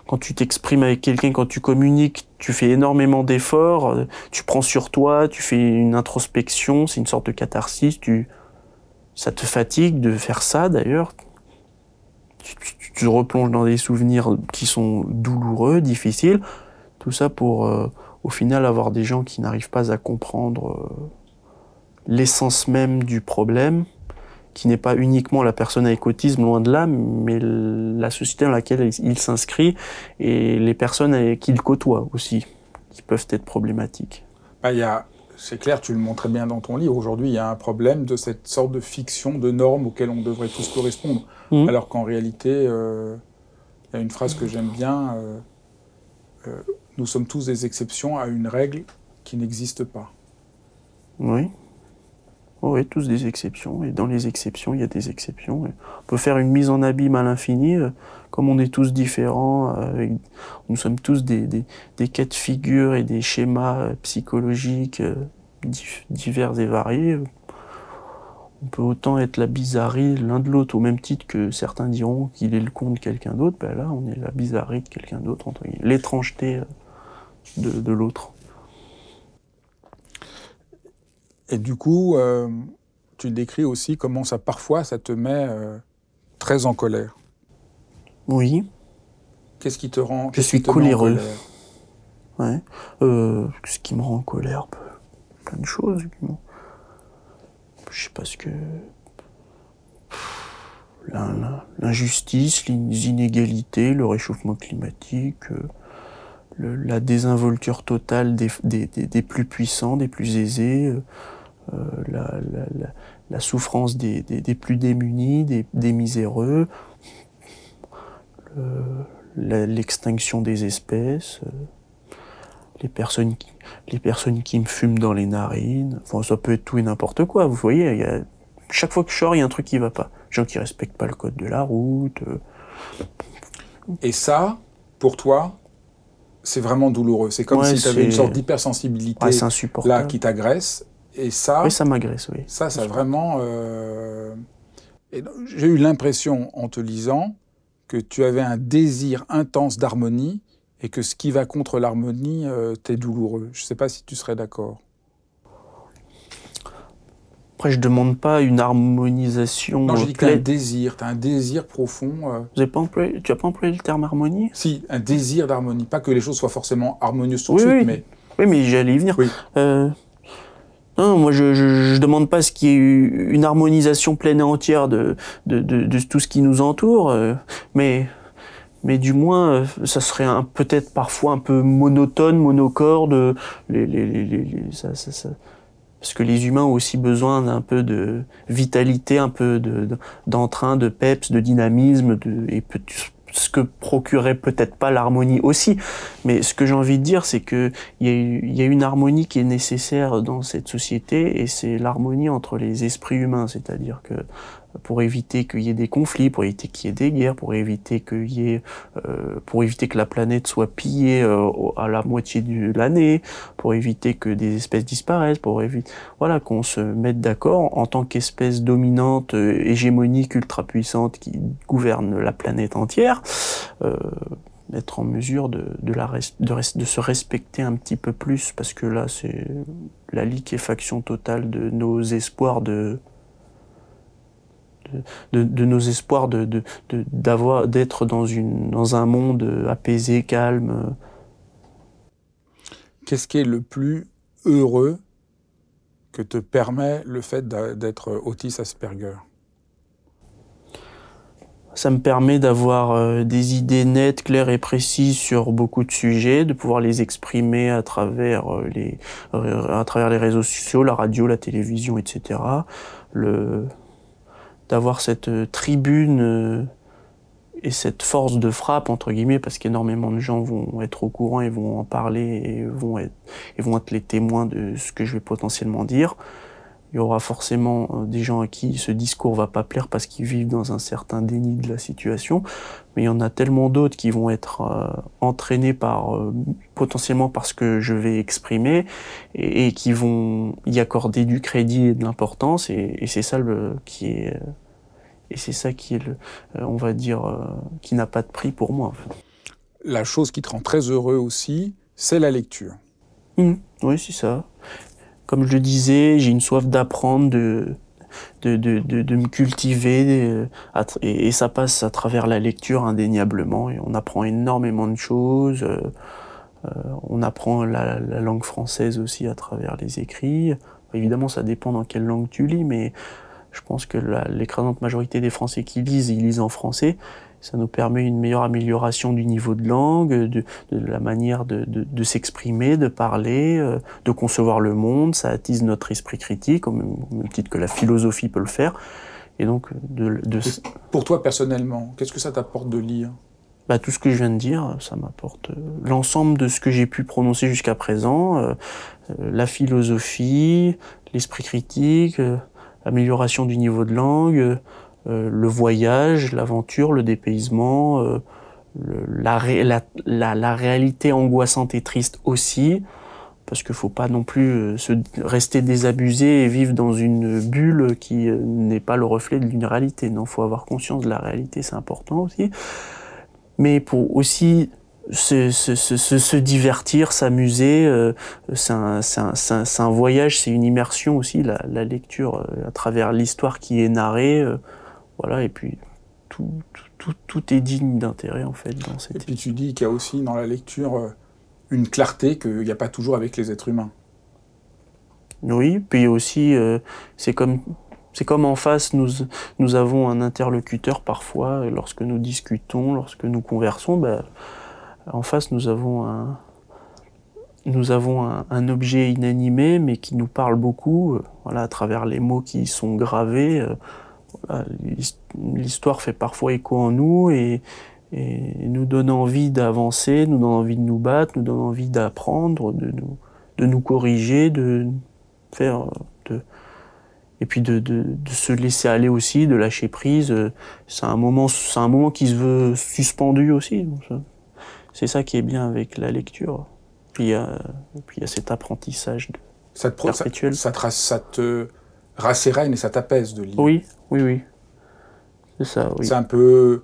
quand tu t'exprimes avec quelqu'un, quand tu communiques, tu fais énormément d'efforts, euh, tu prends sur toi, tu fais une introspection, c'est une sorte de catharsis, ça te fatigue de faire ça d'ailleurs. Tu, replonges dans des souvenirs qui sont douloureux, difficiles, tout ça pour euh, au final avoir des gens qui n'arrivent pas à comprendre euh, l'essence même du problème qui n'est pas uniquement la personne avec autisme, loin de là, mais la société dans laquelle il s'inscrit et les personnes qu'il côtoie aussi, qui peuvent être problématiques. Bah, y a, c'est clair, tu le montrais bien dans ton livre, aujourd'hui il y a un problème de cette sorte de fiction, de normes auxquelles on devrait tous correspondre, mmh. alors qu'en réalité, euh, il y a une phrase que j'aime bien, euh, euh, nous sommes tous des exceptions à une règle qui n'existe pas. Oui. Oh oui, tous des exceptions. Et dans les exceptions, il y a des exceptions. on peut faire une mise en abîme à l'infini. Euh, comme on est tous différents, euh, nous sommes tous des, cas de figure et des schémas euh, psychologiques divers et variés. On peut autant être la bizarrerie l'un de l'autre, au même titre que certains diront qu'il est le con de quelqu'un d'autre. Ben là, on est la bizarrerie de quelqu'un d'autre, l'étrangeté de l'autre. Et du coup, euh, tu décris aussi comment ça, parfois, ça te met euh, très en colère. Oui. Qu'est-ce qui te rend Je suis coléreux. Ouais. Euh, ce qui me rend en colère, plein de choses. Je sais pas ce que. L'injustice, les inégalités, le réchauffement climatique, la désinvolture totale des, des, des, plus puissants, des plus aisés, la, la, la, souffrance des, des, des, plus démunis, des, des miséreux, l'extinction des espèces, euh, les personnes, qui, les personnes qui me fument dans les narines, enfin ça peut être tout et n'importe quoi, vous voyez, y a, chaque fois que je sors, il y a un truc qui va pas. Gens qui respectent pas le code de la route. Euh. Et ça, pour toi, c'est vraiment douloureux. C'est comme si tu avais une sorte d'hypersensibilité là qui t'agresse et ça. Oui, ça m'agresse, oui. Ça, ça vraiment. Euh... J'ai eu l'impression, en te lisant, que tu avais un désir intense d'harmonie et que ce qui va contre l'harmonie euh, t'est douloureux. Je ne sais pas si tu serais d'accord. Après, je ne demande pas une harmonisation. Non, je dis que tu as un désir, tu as un désir profond. Euh... Pas employé, tu n'as pas employé le terme harmonie? Si, un désir d'harmonie. Pas que les choses soient forcément harmonieuses tout de suite, mais Oui, mais j'allais y venir. Oui. Euh, non, moi je, je, demande pas ce qui est une harmonisation pleine et entière de, tout ce qui nous entoure, euh, mais mais du moins euh, ça serait peut-être parfois un peu monotone, monocorde, parce que les humains ont aussi besoin d'un peu de vitalité, un peu de de- d'entrain, de peps, de dynamisme, de, et ce que procurait peut-être pas l'harmonie aussi. Mais ce que j'ai envie de dire, c'est que il y, a, une harmonie qui est nécessaire dans cette société, et c'est l'harmonie entre les esprits humains, c'est-à-dire que pour éviter qu'il y ait des conflits, pour éviter qu'il y ait des guerres, pour éviter qu'il y ait, euh, pour éviter que la planète soit pillée euh, à la moitié de l'année, pour éviter que des espèces disparaissent, pour éviter, voilà, qu'on se mette d'accord en tant qu'espèce dominante, euh, hégémonique, ultra puissante qui gouverne la planète entière, euh, être en mesure de, de, la de, de se respecter un petit peu plus, parce que là, c'est la liquéfaction totale de nos espoirs de de, de nos espoirs de d'avoir d'être dans une dans un monde apaisé, calme. Qu'est-ce qui est le plus heureux que te permet le fait d'être Otis Asperger? Ça me permet d'avoir euh, des idées nettes, claires et précises sur beaucoup de sujets, de pouvoir les exprimer à travers euh, les euh, à travers les réseaux sociaux, la radio, la télévision, etc. Le d'avoir cette euh, tribune euh, et cette force de frappe entre guillemets parce qu'énormément de gens vont être au courant et vont en parler et vont être et vont être les témoins de ce que je vais potentiellement dire. Il y aura forcément euh, des gens à qui ce discours va pas plaire parce qu'ils vivent dans un certain déni de la situation, mais il y en a tellement d'autres qui vont être entraînés par potentiellement par ce que je vais exprimer et, qui vont y accorder du crédit et de l'importance et, c'est ça qui est et c'est ça qui est le euh, on va dire euh, qui n'a pas de prix pour moi. En fait. La chose qui te rend très heureux aussi, c'est la lecture. Mhm. Oui, c'est ça. Comme je le disais, j'ai une soif d'apprendre, de, de, de, de, de me cultiver, euh, et, et ça passe à travers la lecture indéniablement. Et on apprend énormément de choses. euh, euh, on apprend la, la langue française aussi à travers les écrits. Évidemment, ça dépend dans quelle langue tu lis, mais je pense que l'écrasante majorité des Français qui lisent, ils lisent en français. Ça nous permet une meilleure amélioration du niveau de langue, de, de la manière de, de, de s'exprimer, de parler, euh, de concevoir le monde. Ça attise notre esprit critique, au même, au même titre que la philosophie peut le faire. Et donc, de, de, Pour toi personnellement, qu'est-ce que ça t'apporte de lire? Bah, tout ce que je viens de dire, ça m'apporte euh, l'ensemble de ce que j'ai pu prononcer jusqu'à présent, euh, euh, la philosophie, l'esprit critique, l'amélioration du niveau de langue, euh, le voyage, l'aventure, le dépaysement, euh, la, ré- la, la, la réalité angoissante et triste aussi, parce qu'il faut pas non plus euh, se rester désabusé et vivre dans une bulle qui n'est pas le reflet d'une réalité. Non, faut avoir conscience de la réalité, c'est important aussi mais pour aussi se, se, se, se, divertir, s'amuser. euh, c'est un, un, un, un voyage, c'est une immersion aussi, la, la lecture euh, à travers l'histoire qui est narrée. euh, voilà, et puis tout, tout, tout, tout est digne d'intérêt en fait dans Et puis tu dis qu'il y a aussi dans la lecture une clarté qu'il n'y a pas toujours avec les êtres humains. Oui, puis aussi, c'est comme. C'est comme en face, nous, nous avons un interlocuteur parfois, lorsque nous discutons, lorsque nous conversons, ben, en face, nous avons un, objet inanimé, mais qui nous parle beaucoup, euh, à travers les mots qui sont gravés. euh, L'histoire fait parfois écho en nous et, nous donne envie d'avancer, nous donne envie de nous battre, nous donne envie d'apprendre, de nous, corriger, de faire, euh, et puis de, se laisser aller aussi, de lâcher prise. C'est un moment, c'est qui se veut suspendu aussi. C'est ça qui est bien avec la lecture. Puis il y a, puis il y a cet apprentissage. de- Ça te, ça, Perpétuel. ça te, ra- ça te rassérène et ça t'apaise de lire. Oui, oui, oui. C'est ça, oui. C'est un peu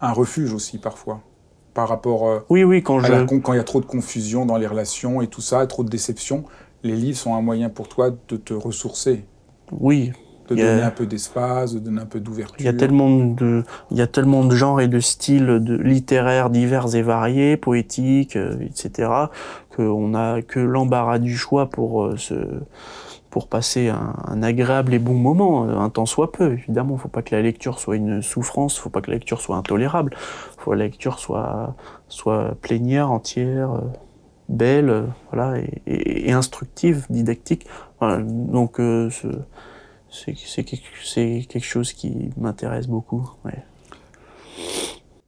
un refuge aussi parfois par rapport euh, Oui, oui, quand à je. la con- quand il y a trop de confusion dans les relations et tout ça, trop de déception. Les livres sont un moyen pour toi de te ressourcer, Oui, de Il a- donner un peu d'espace, de donner un peu d'ouverture. Il y a tellement de, il y a tellement de genres et de styles de littéraires divers et variés, poétiques, euh, etc., qu'on a que l'embarras du choix pour euh, se pour passer un, agréable et bon moment, un temps soit peu. Évidemment, faut pas que la lecture soit une souffrance, faut pas que la lecture soit intolérable, faut que la lecture soit soit plénière, entière, euh, belle, voilà, et, instructive, didactique. donc c'est quelque, chose qui m'intéresse beaucoup.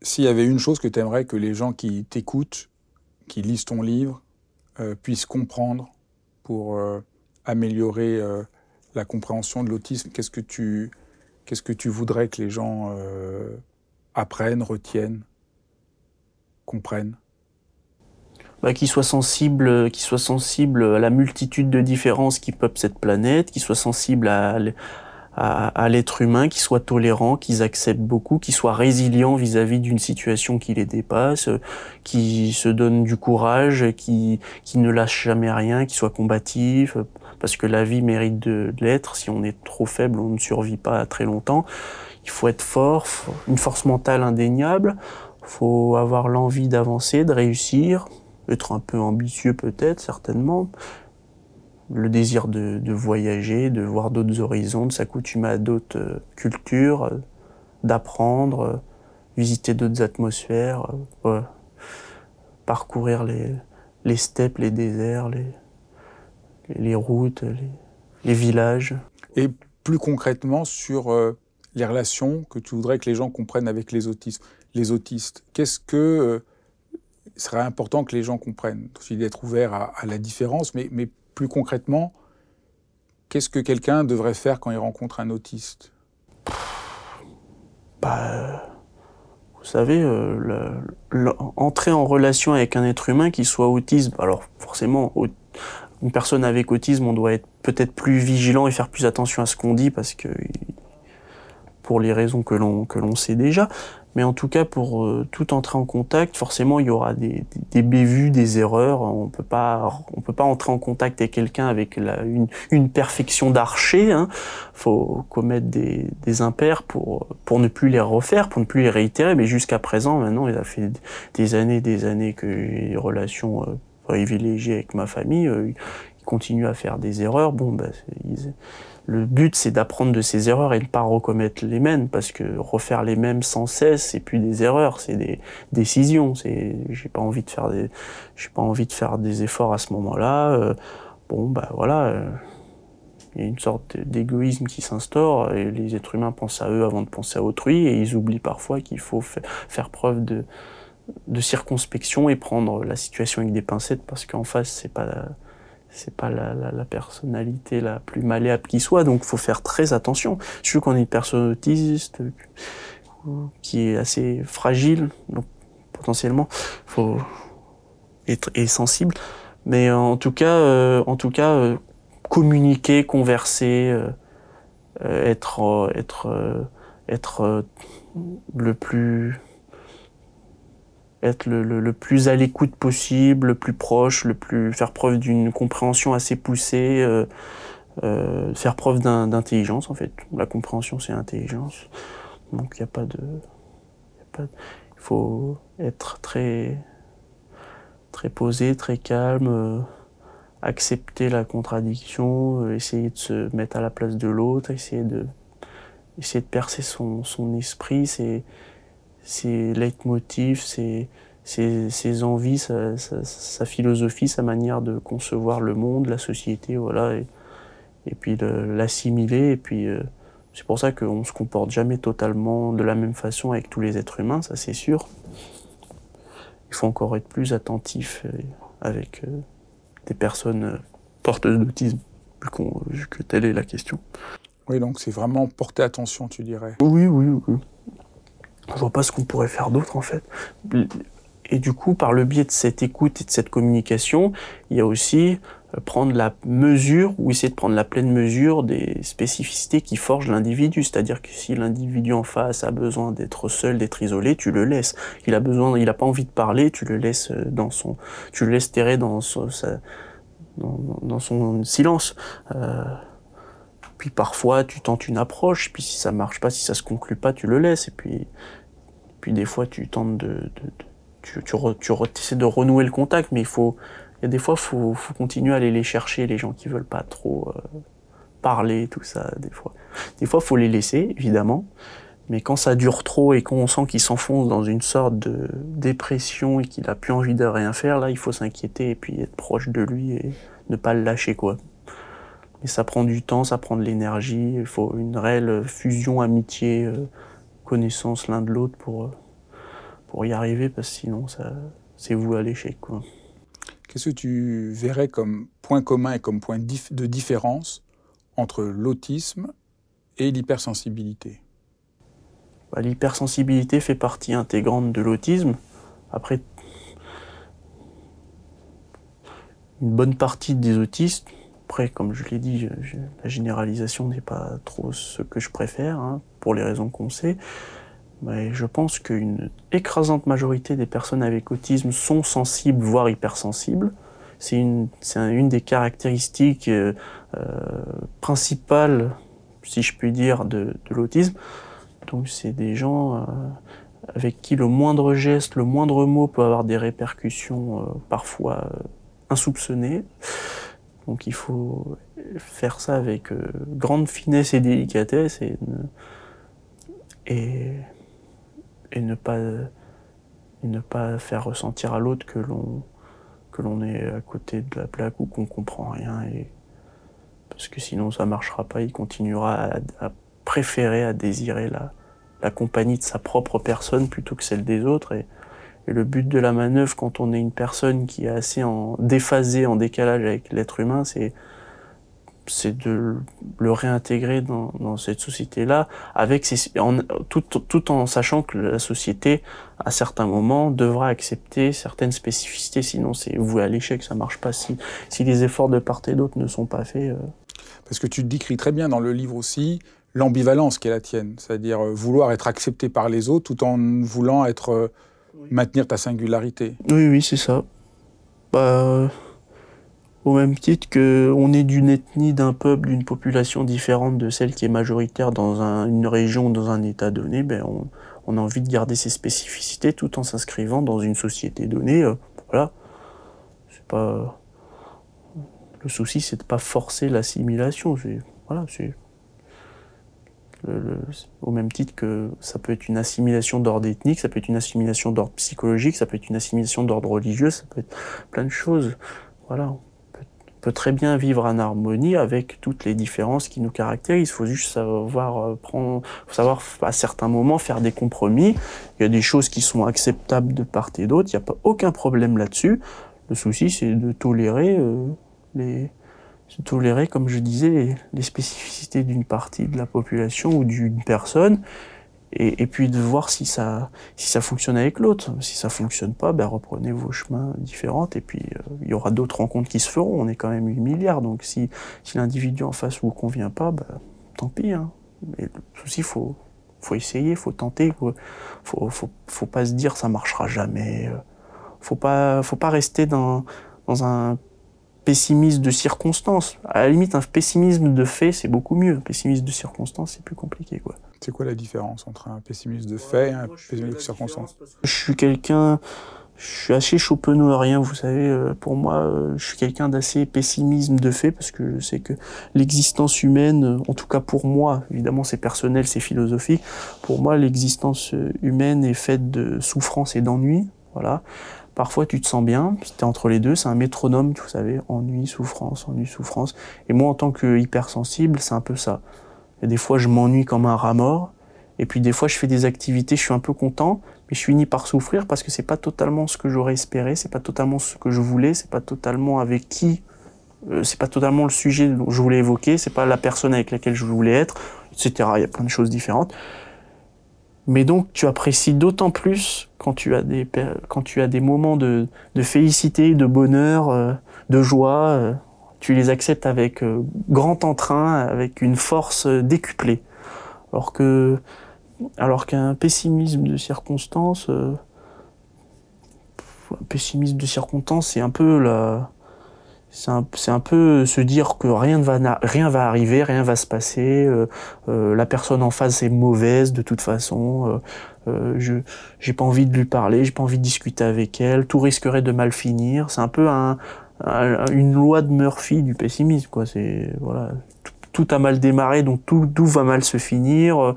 S'il y avait une chose que tu aimerais que les gens qui t'écoutent, qui lisent ton livre, euh, puissent comprendre pour euh, améliorer euh, la compréhension de l'autisme, qu'est-ce que tu qu'est-ce que tu voudrais que les gens apprennent, retiennent, comprennent? Bah, qu'ils soient sensibles, qu'ils soient sensibles à la multitude de différences qui peuplent cette planète, qu'ils soient sensibles à, à, l'être humain, qu'ils soient tolérants, qu'ils acceptent beaucoup, qu'ils soient résilients vis-à-vis d'une situation qui les dépasse, qui se donnent du courage, qui, qui ne lâchent jamais rien, qui soient combatifs, parce que la vie mérite de, de l'être. Si on est trop faible, on ne survit pas très longtemps. Il faut être fort, une force mentale indéniable. Faut avoir l'envie d'avancer, de réussir, être un peu ambitieux peut-être, certainement. Le désir de, voyager, de voir d'autres horizons, de s'accoutumer à d'autres euh, cultures, euh, d'apprendre, euh, visiter d'autres atmosphères, parcourir les, les steppes, les déserts, les, les routes, les, villages. Et plus concrètement sur les relations que tu voudrais que les gens comprennent avec les autistes. Les autistes, qu'est-ce que il serait important que les gens comprennent, aussi d'être ouvert à, la différence, mais, mais plus concrètement, qu'est-ce que quelqu'un devrait faire quand il rencontre un autiste? Bah, Vous savez, euh, entrer en relation avec un être humain qui soit autiste, alors forcément, une personne avec autisme, on doit être peut-être plus vigilant et faire plus attention à ce qu'on dit parce que pour les raisons que l'on que l'on sait déjà. Mais en tout cas, pour euh, tout entrer en contact, forcément, il y aura des, des, bévues, des erreurs. On peut pas, on peut pas entrer en contact avec quelqu'un avec une, perfection d'archer. Hein. Faut commettre des, des impairs pour pour ne plus les refaire, pour ne plus les réitérer. Mais jusqu'à présent, maintenant, il a fait des années, des années que les relations euh, privilégiées avec ma famille. Euh, il continue à faire des erreurs. Bon, bah, le but, c'est d'apprendre de ses erreurs et de ne pas recommettre les mêmes, parce que refaire les mêmes sans cesse, c'est plus des erreurs, c'est des décisions. C'est, j'ai pas envie de faire des, j'ai pas envie de faire des efforts à ce moment-là. Euh, bon, bah voilà. Euh, il y a une sorte d'égoïsme qui s'instaure et les êtres humains pensent à eux avant de penser à autrui et ils oublient parfois qu'il faut faire preuve de, de circonspection et prendre la situation avec des pincettes parce qu'en face c'est pas c'est pas la, la, personnalité la plus malléable qui soit, donc faut faire très attention. Je suis qu'on est une personne autiste qui est assez fragile, donc potentiellement faut être sensible. Mais en tout cas, euh, en tout cas, euh, communiquer, converser, euh, être, être, être le plus être le, plus à l'écoute possible, le plus proche, le plus faire preuve d'une compréhension assez poussée, euh, euh, faire preuve d'intelligence en fait. La compréhension c'est intelligence. Donc il n'y a pas de, il faut être très très posé, très calme, euh, accepter la contradiction, essayer de se mettre à la place de l'autre, essayer de essayer de percer son, son esprit, c'est ses leitmotifs, ses, ses, ses envies, sa, sa, sa, philosophie, sa manière de concevoir le monde, la société, voilà, et, et puis l'assimiler. Et puis euh, c'est pour ça qu'on se comporte jamais totalement de la même façon avec tous les êtres humains, ça c'est sûr. Il faut encore être plus attentif euh, avec euh, des personnes porteuses d'autisme, vu, vu que telle est la question. Oui, donc c'est vraiment porter attention, tu dirais. Oui, oui, oui. Je vois pas ce qu'on pourrait faire d'autre en fait. Et du coup, par le biais de cette écoute et de cette communication, il y a aussi euh, prendre la mesure ou essayer de prendre la pleine mesure des spécificités qui forgent l'individu. C'est-à-dire que si l'individu en face a besoin d'être seul, d'être isolé, tu le laisses. Il a besoin, il a pas envie de parler, tu le laisses euh, dans son, tu le laisses terrer dans son, dans, dans, son silence. Euh, puis parfois, tu tentes une approche, puis si ça marche pas, si ça se conclut pas, tu le laisses. Et puis, puis des fois, tu tentes de, tu, tu, tu essaies de renouer le contact, mais il faut, il y a des fois, faut, faut continuer à aller les chercher, les gens qui veulent pas trop euh, parler, tout ça, des fois. Des fois, faut les laisser, évidemment. Mais quand ça dure trop et qu'on sent qu'il s'enfonce dans une sorte de dépression et qu'il a plus envie de rien faire, là, il faut s'inquiéter et puis être proche de lui et ne pas le lâcher, quoi. Mais ça prend du temps, ça prend de l'énergie, il faut une réelle fusion, amitié, euh, connaissance l'un de l'autre pour, euh, pour y arriver, parce que sinon, ça, c'est vous à l'échec, quoi. Qu'est-ce que tu verrais comme point commun et comme point de différence entre l'autisme et l'hypersensibilité? Bah, L'hypersensibilité fait partie intégrante de l'autisme. Après, une bonne partie des autistes, après, comme je l'ai dit, la généralisation n'est pas trop ce que je préfère, hein, pour les raisons qu'on sait. Mais je pense qu'une écrasante majorité des personnes avec autisme sont sensibles, voire hypersensibles. C'est une, une, des caractéristiques euh, euh, principales, si je puis dire, de, l'autisme. Donc c'est des gens euh, avec qui le moindre geste, le moindre mot peut avoir des répercussions parfois insoupçonnées. Donc il faut faire ça avec euh, grande finesse et délicatesse et, et, et ne pas ne pas faire ressentir à l'autre que l'on que l'on est à côté de la plaque ou qu'on comprend rien et parce que sinon ça marchera pas. Il continuera à, préférer à désirer la, compagnie de sa propre personne plutôt que celle des autres et le but de la manœuvre quand on est une personne qui est assez déphasée en décalage avec l'être humain c'est de le réintégrer dans, cette société-là, avec tout, en sachant que la société, à certains moments, devra accepter certaines spécificités, sinon c'est voué à l'échec, ça marche pas si, les efforts de part et d'autre ne sont pas faits. Euh. Parce que tu décris très bien dans le livre aussi l'ambivalence qui est la tienne, c'est-à-dire euh, vouloir être accepté par les autres tout en voulant être euh. Maintenir ta singularité. Oui, oui, c'est ça. Bah, au même titre qu'on est d'une ethnie, d'un peuple, d'une population différente de celle qui est majoritaire dans un, une région, dans un état donné, ben on, on, a envie de garder ses spécificités tout en s'inscrivant dans une société donnée. Euh, voilà. C'est pas. Le souci, c'est de pas forcer l'assimilation. Voilà, c'est. Au même titre que ça peut être une assimilation d'ordre ethnique, ça peut être une assimilation d'ordre psychologique, ça peut être une assimilation d'ordre religieux, ça peut être plein de choses. Voilà peut très bien vivre en harmonie avec toutes les différences qui nous caractérisent. Il faut juste savoir euh, prendre, savoir à certains moments faire des compromis. Il y a des choses qui sont acceptables de part et d'autre. Il n'y a pas aucun problème là-dessus. Le souci, c'est de tolérer euh, les, de tolérer, comme je disais, les, spécificités d'une partie de la population ou d'une personne et, puis de voir si ça, si ça fonctionne avec l'autre. Si ça fonctionne pas, ben reprenez vos chemins différents et puis euh, il y aura d'autres rencontres qui se feront. On est quand même 8 milliards, donc si, si l'individu en face vous convient pas, ben, tant pis. Hein. Mais le souci, faut, faut essayer, faut tenter, faut, faut, faut, faut pas se dire ça marchera jamais. Faut pas, faut pas rester dans, dans un pessimisme de circonstance. À la limite, un pessimisme de fait, c'est beaucoup mieux. Un pessimisme de circonstance, c'est plus compliqué, quoi. C'est quoi la différence entre un pessimiste de fait et un pessimiste de circonstance Je suis quelqu'un, je suis assez Schopenhauerien, vous savez. Euh, pour moi, euh, je suis quelqu'un d'assez pessimisme de fait parce que je sais que l'existence humaine, en tout cas pour moi, évidemment c'est personnel, c'est philosophique. Pour moi, l'existence humaine est faite de souffrance et d'ennui. Voilà. Parfois, tu te sens bien, c'était entre les deux, c'est un métronome, vous savez, ennui, souffrance, ennui, souffrance. Et moi, en tant que hypersensible, c'est un peu ça. Et des fois, je m'ennuie comme un rat mort. Et puis, des fois, je fais des activités, je suis un peu content, mais je finis par souffrir parce que c'est pas totalement ce que j'aurais espéré, c'est pas totalement ce que je voulais, c'est pas totalement avec qui, euh, c'est pas totalement le sujet dont je voulais évoquer, c'est pas la personne avec laquelle je voulais être, etc. Il y a plein de choses différentes. Mais donc, tu apprécies d'autant plus quand tu as des, quand tu as des moments de, de félicité, de bonheur, euh, de joie. Euh, tu les acceptes avec euh, grand entrain, avec une force décuplée. Alors que, alors qu'un pessimisme de circonstance, pessimisme de circonstance, c'est un peu la, c'est un, un, peu se dire que rien ne va rien va arriver, rien va se passer, euh, euh, la personne en face est mauvaise de toute façon, euh, euh je j'ai pas envie de lui parler, j'ai pas envie de discuter avec elle, tout risquerait de mal finir. C'est un peu un, une loi de Murphy du pessimisme, quoi. C'est voilà, tout, a mal démarré, donc tout, tout va mal se finir. Euh,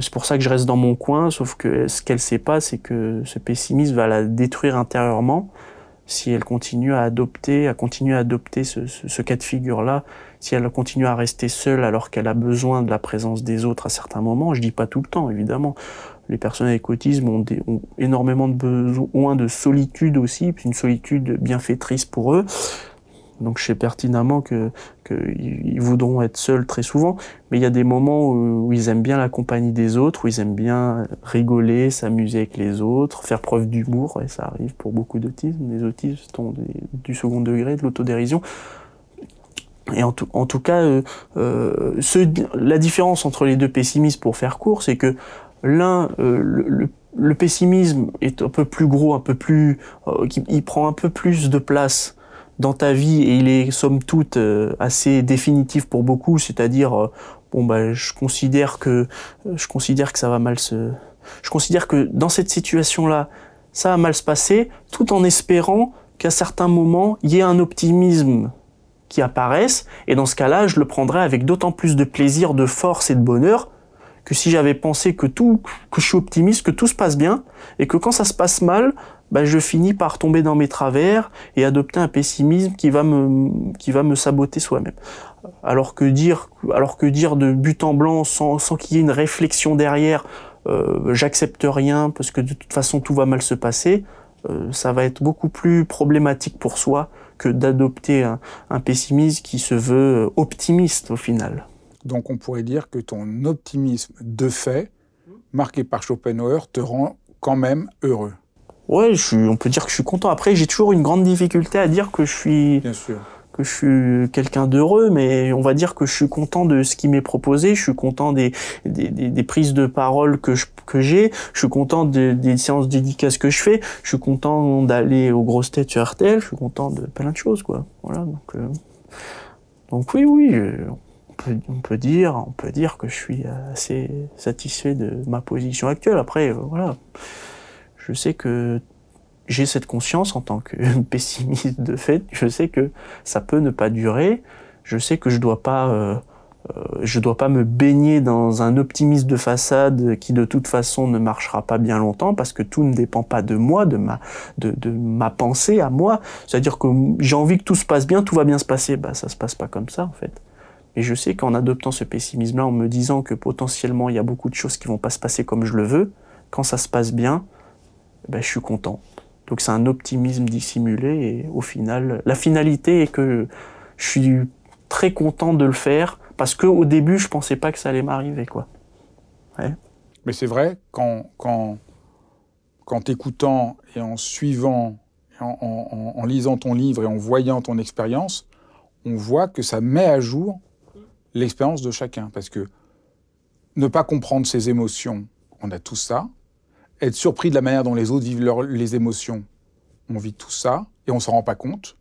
c'est pour ça que je reste dans mon coin. Sauf que ce qu'elle sait pas, c'est que ce pessimisme va la détruire intérieurement si elle continue à adopter, à continuer à adopter ce, cas de figure-là, si elle continue à rester seule alors qu'elle a besoin de la présence des autres à certains moments, je dis pas tout le temps évidemment, les personnes avec autisme ont, énormément de besoin de solitude aussi, une solitude bienfaitrice pour eux. Donc je sais pertinemment que qu'ils voudront être seuls très souvent, mais il y a des moments où, ils aiment bien la compagnie des autres, où ils aiment bien rigoler, s'amuser avec les autres, faire preuve d'humour, et ça arrive pour beaucoup d'autisme. Les autistes ont du second degré, de l'autodérision. Et en tout, cas, euh, euh la différence entre les deux pessimistes, pour faire court, c'est que L'un, euh, le, pessimisme est un peu plus gros, un peu plus, il prend un peu plus de place dans ta vie et il est somme toute euh, assez définitif pour beaucoup, c'est-à-dire bon bah je considère que je considère que ça va mal se je considère que dans cette situation-là, ça va mal se passer tout en espérant qu'à certains moments, il y ait un optimisme qui apparaisse. Et dans ce cas-là, je le prendrai avec d'autant plus de plaisir, de force et de bonheur que si j'avais pensé que tout, que je suis optimiste, que tout se passe bien, et que quand ça se passe mal, bah, je finis par tomber dans mes travers et adopter un pessimisme qui va me, saboter soi-même. Alors que dire, de but en blanc sans, qu'il y ait une réflexion derrière, euh, j'accepte rien parce que de toute façon tout va mal se passer, euh, ça va être beaucoup plus problématique pour soi que d'adopter un, un pessimisme qui se veut optimiste au final. Donc on pourrait dire que ton optimisme de fait, marqué par Schopenhauer, te rend quand même heureux. Ouais, je on peut dire que je suis content. Après, j'ai toujours une grande difficulté à dire que je suis, Bien sûr. que je suis quelqu'un d'heureux, mais on va dire que je suis content de ce qui m'est proposé. Je suis content des, des, des, prises de parole que je, que j'ai. Je suis content des séances dédicaces que je fais. Je suis content d'aller aux grosses têtes sur RTL. Je suis content de plein de choses, quoi. Voilà. Donc, euh, donc oui, oui. Je, on peut dire, on peut dire que je suis assez satisfait de ma position actuelle. Après, euh, voilà, je sais que j'ai cette conscience en tant que pessimiste de fait. Je sais que ça peut ne pas durer. Je sais que je dois pas, euh, euh, je dois pas me baigner dans un optimisme de façade qui de toute façon ne marchera pas bien longtemps parce que tout ne dépend pas de moi, de ma, de, de ma pensée à moi. C'est-à-dire que j'ai envie que tout se passe bien, tout va bien se passer. Bah, ça se passe pas comme ça en fait. Et je sais qu'en adoptant ce pessimisme-là, en me disant que potentiellement il y a beaucoup de choses qui vont pas se passer comme je le veux, quand ça se passe bien, ben, je suis content. Donc c'est un optimisme dissimulé et au final, la finalité est que je suis très content de le faire parce qu'au début, je pensais pas que ça allait m'arriver, quoi. Mais c'est vrai, quand, quand, t'écoutant et en suivant, en lisant ton livre et en voyant ton expérience, on voit que ça met à jour l'expérience de chacun. Parce que ne pas comprendre ses émotions, on a tout ça. Être surpris de la manière dont les autres vivent les émotions, on vit tout ça et on s'en rend pas compte.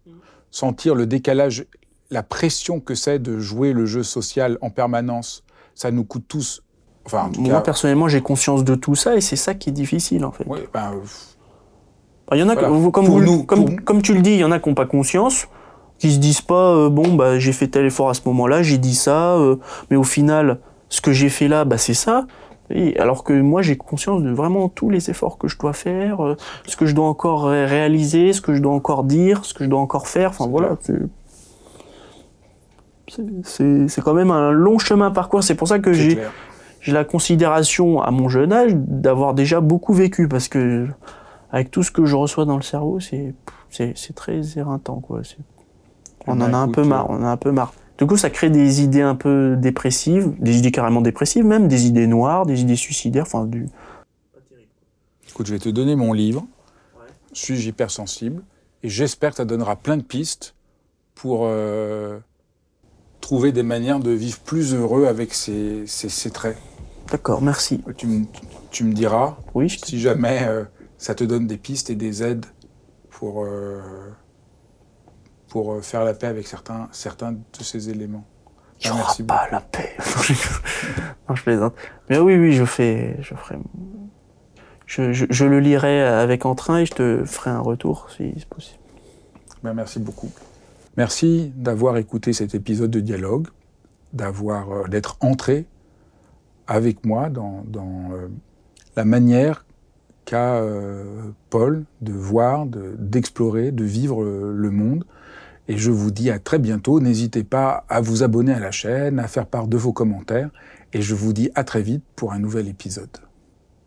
Sentir le décalage, la pression que c'est de jouer le jeu social en permanence, ça nous coûte tous. Enfin, Moi, personnellement, j'ai conscience de tout ça et c'est ça qui est difficile, en fait. Ben, il y en a, comme, comme, comme, tu le dis, il y en a qui n'ont pas conscience qui se disent pas euh, bon bah j'ai fait tel effort à ce moment-là, j'ai dit ça, euh, mais au final ce que j'ai fait là bah c'est ça. Et alors que moi j'ai conscience de vraiment tous les efforts que je dois faire, euh, ce que je dois encore réaliser, ce que je dois encore dire, ce que je dois encore faire. Enfin voilà, c'est quand même un long chemin à parcourir. C'est pour ça que j'ai la considération à mon jeune âge d'avoir déjà beaucoup vécu parce que avec tout ce que je reçois dans le cerveau, c'est c'est très éreintant quoi. On en a un peu marre, on en a un peu marre. Du coup, ça crée des idées un peu dépressives, des idées carrément dépressives même, des idées noires, des idées suicidaires, enfin du... Écoute, je vais te donner mon livre, Suis-je hypersensible? Et j'espère que ça donnera plein de pistes pour euh, trouver des manières de vivre plus heureux avec ces, traits. D'accord, merci. Tu, me diras oui, si jamais euh, ça te donne des pistes et des aides pour... Euh, pour euh, faire la paix avec certains, certains de ces éléments. Il n'y aura pas la paix. non, je plaisante. Mais oui, oui, je fais, je ferai, je, je, je, le lirai avec entrain et je te ferai un retour si c'est possible. Ben, merci beaucoup. Merci d'avoir écouté cet épisode de dialogue, d'avoir euh, d'être entré avec moi dans, euh, la manière qu'a euh, Paul de voir, d'explorer, de, vivre le monde. Et je vous dis à très bientôt. N'hésitez pas à vous abonner à la chaîne, à faire part de vos commentaires. Et je vous dis à très vite pour un nouvel épisode.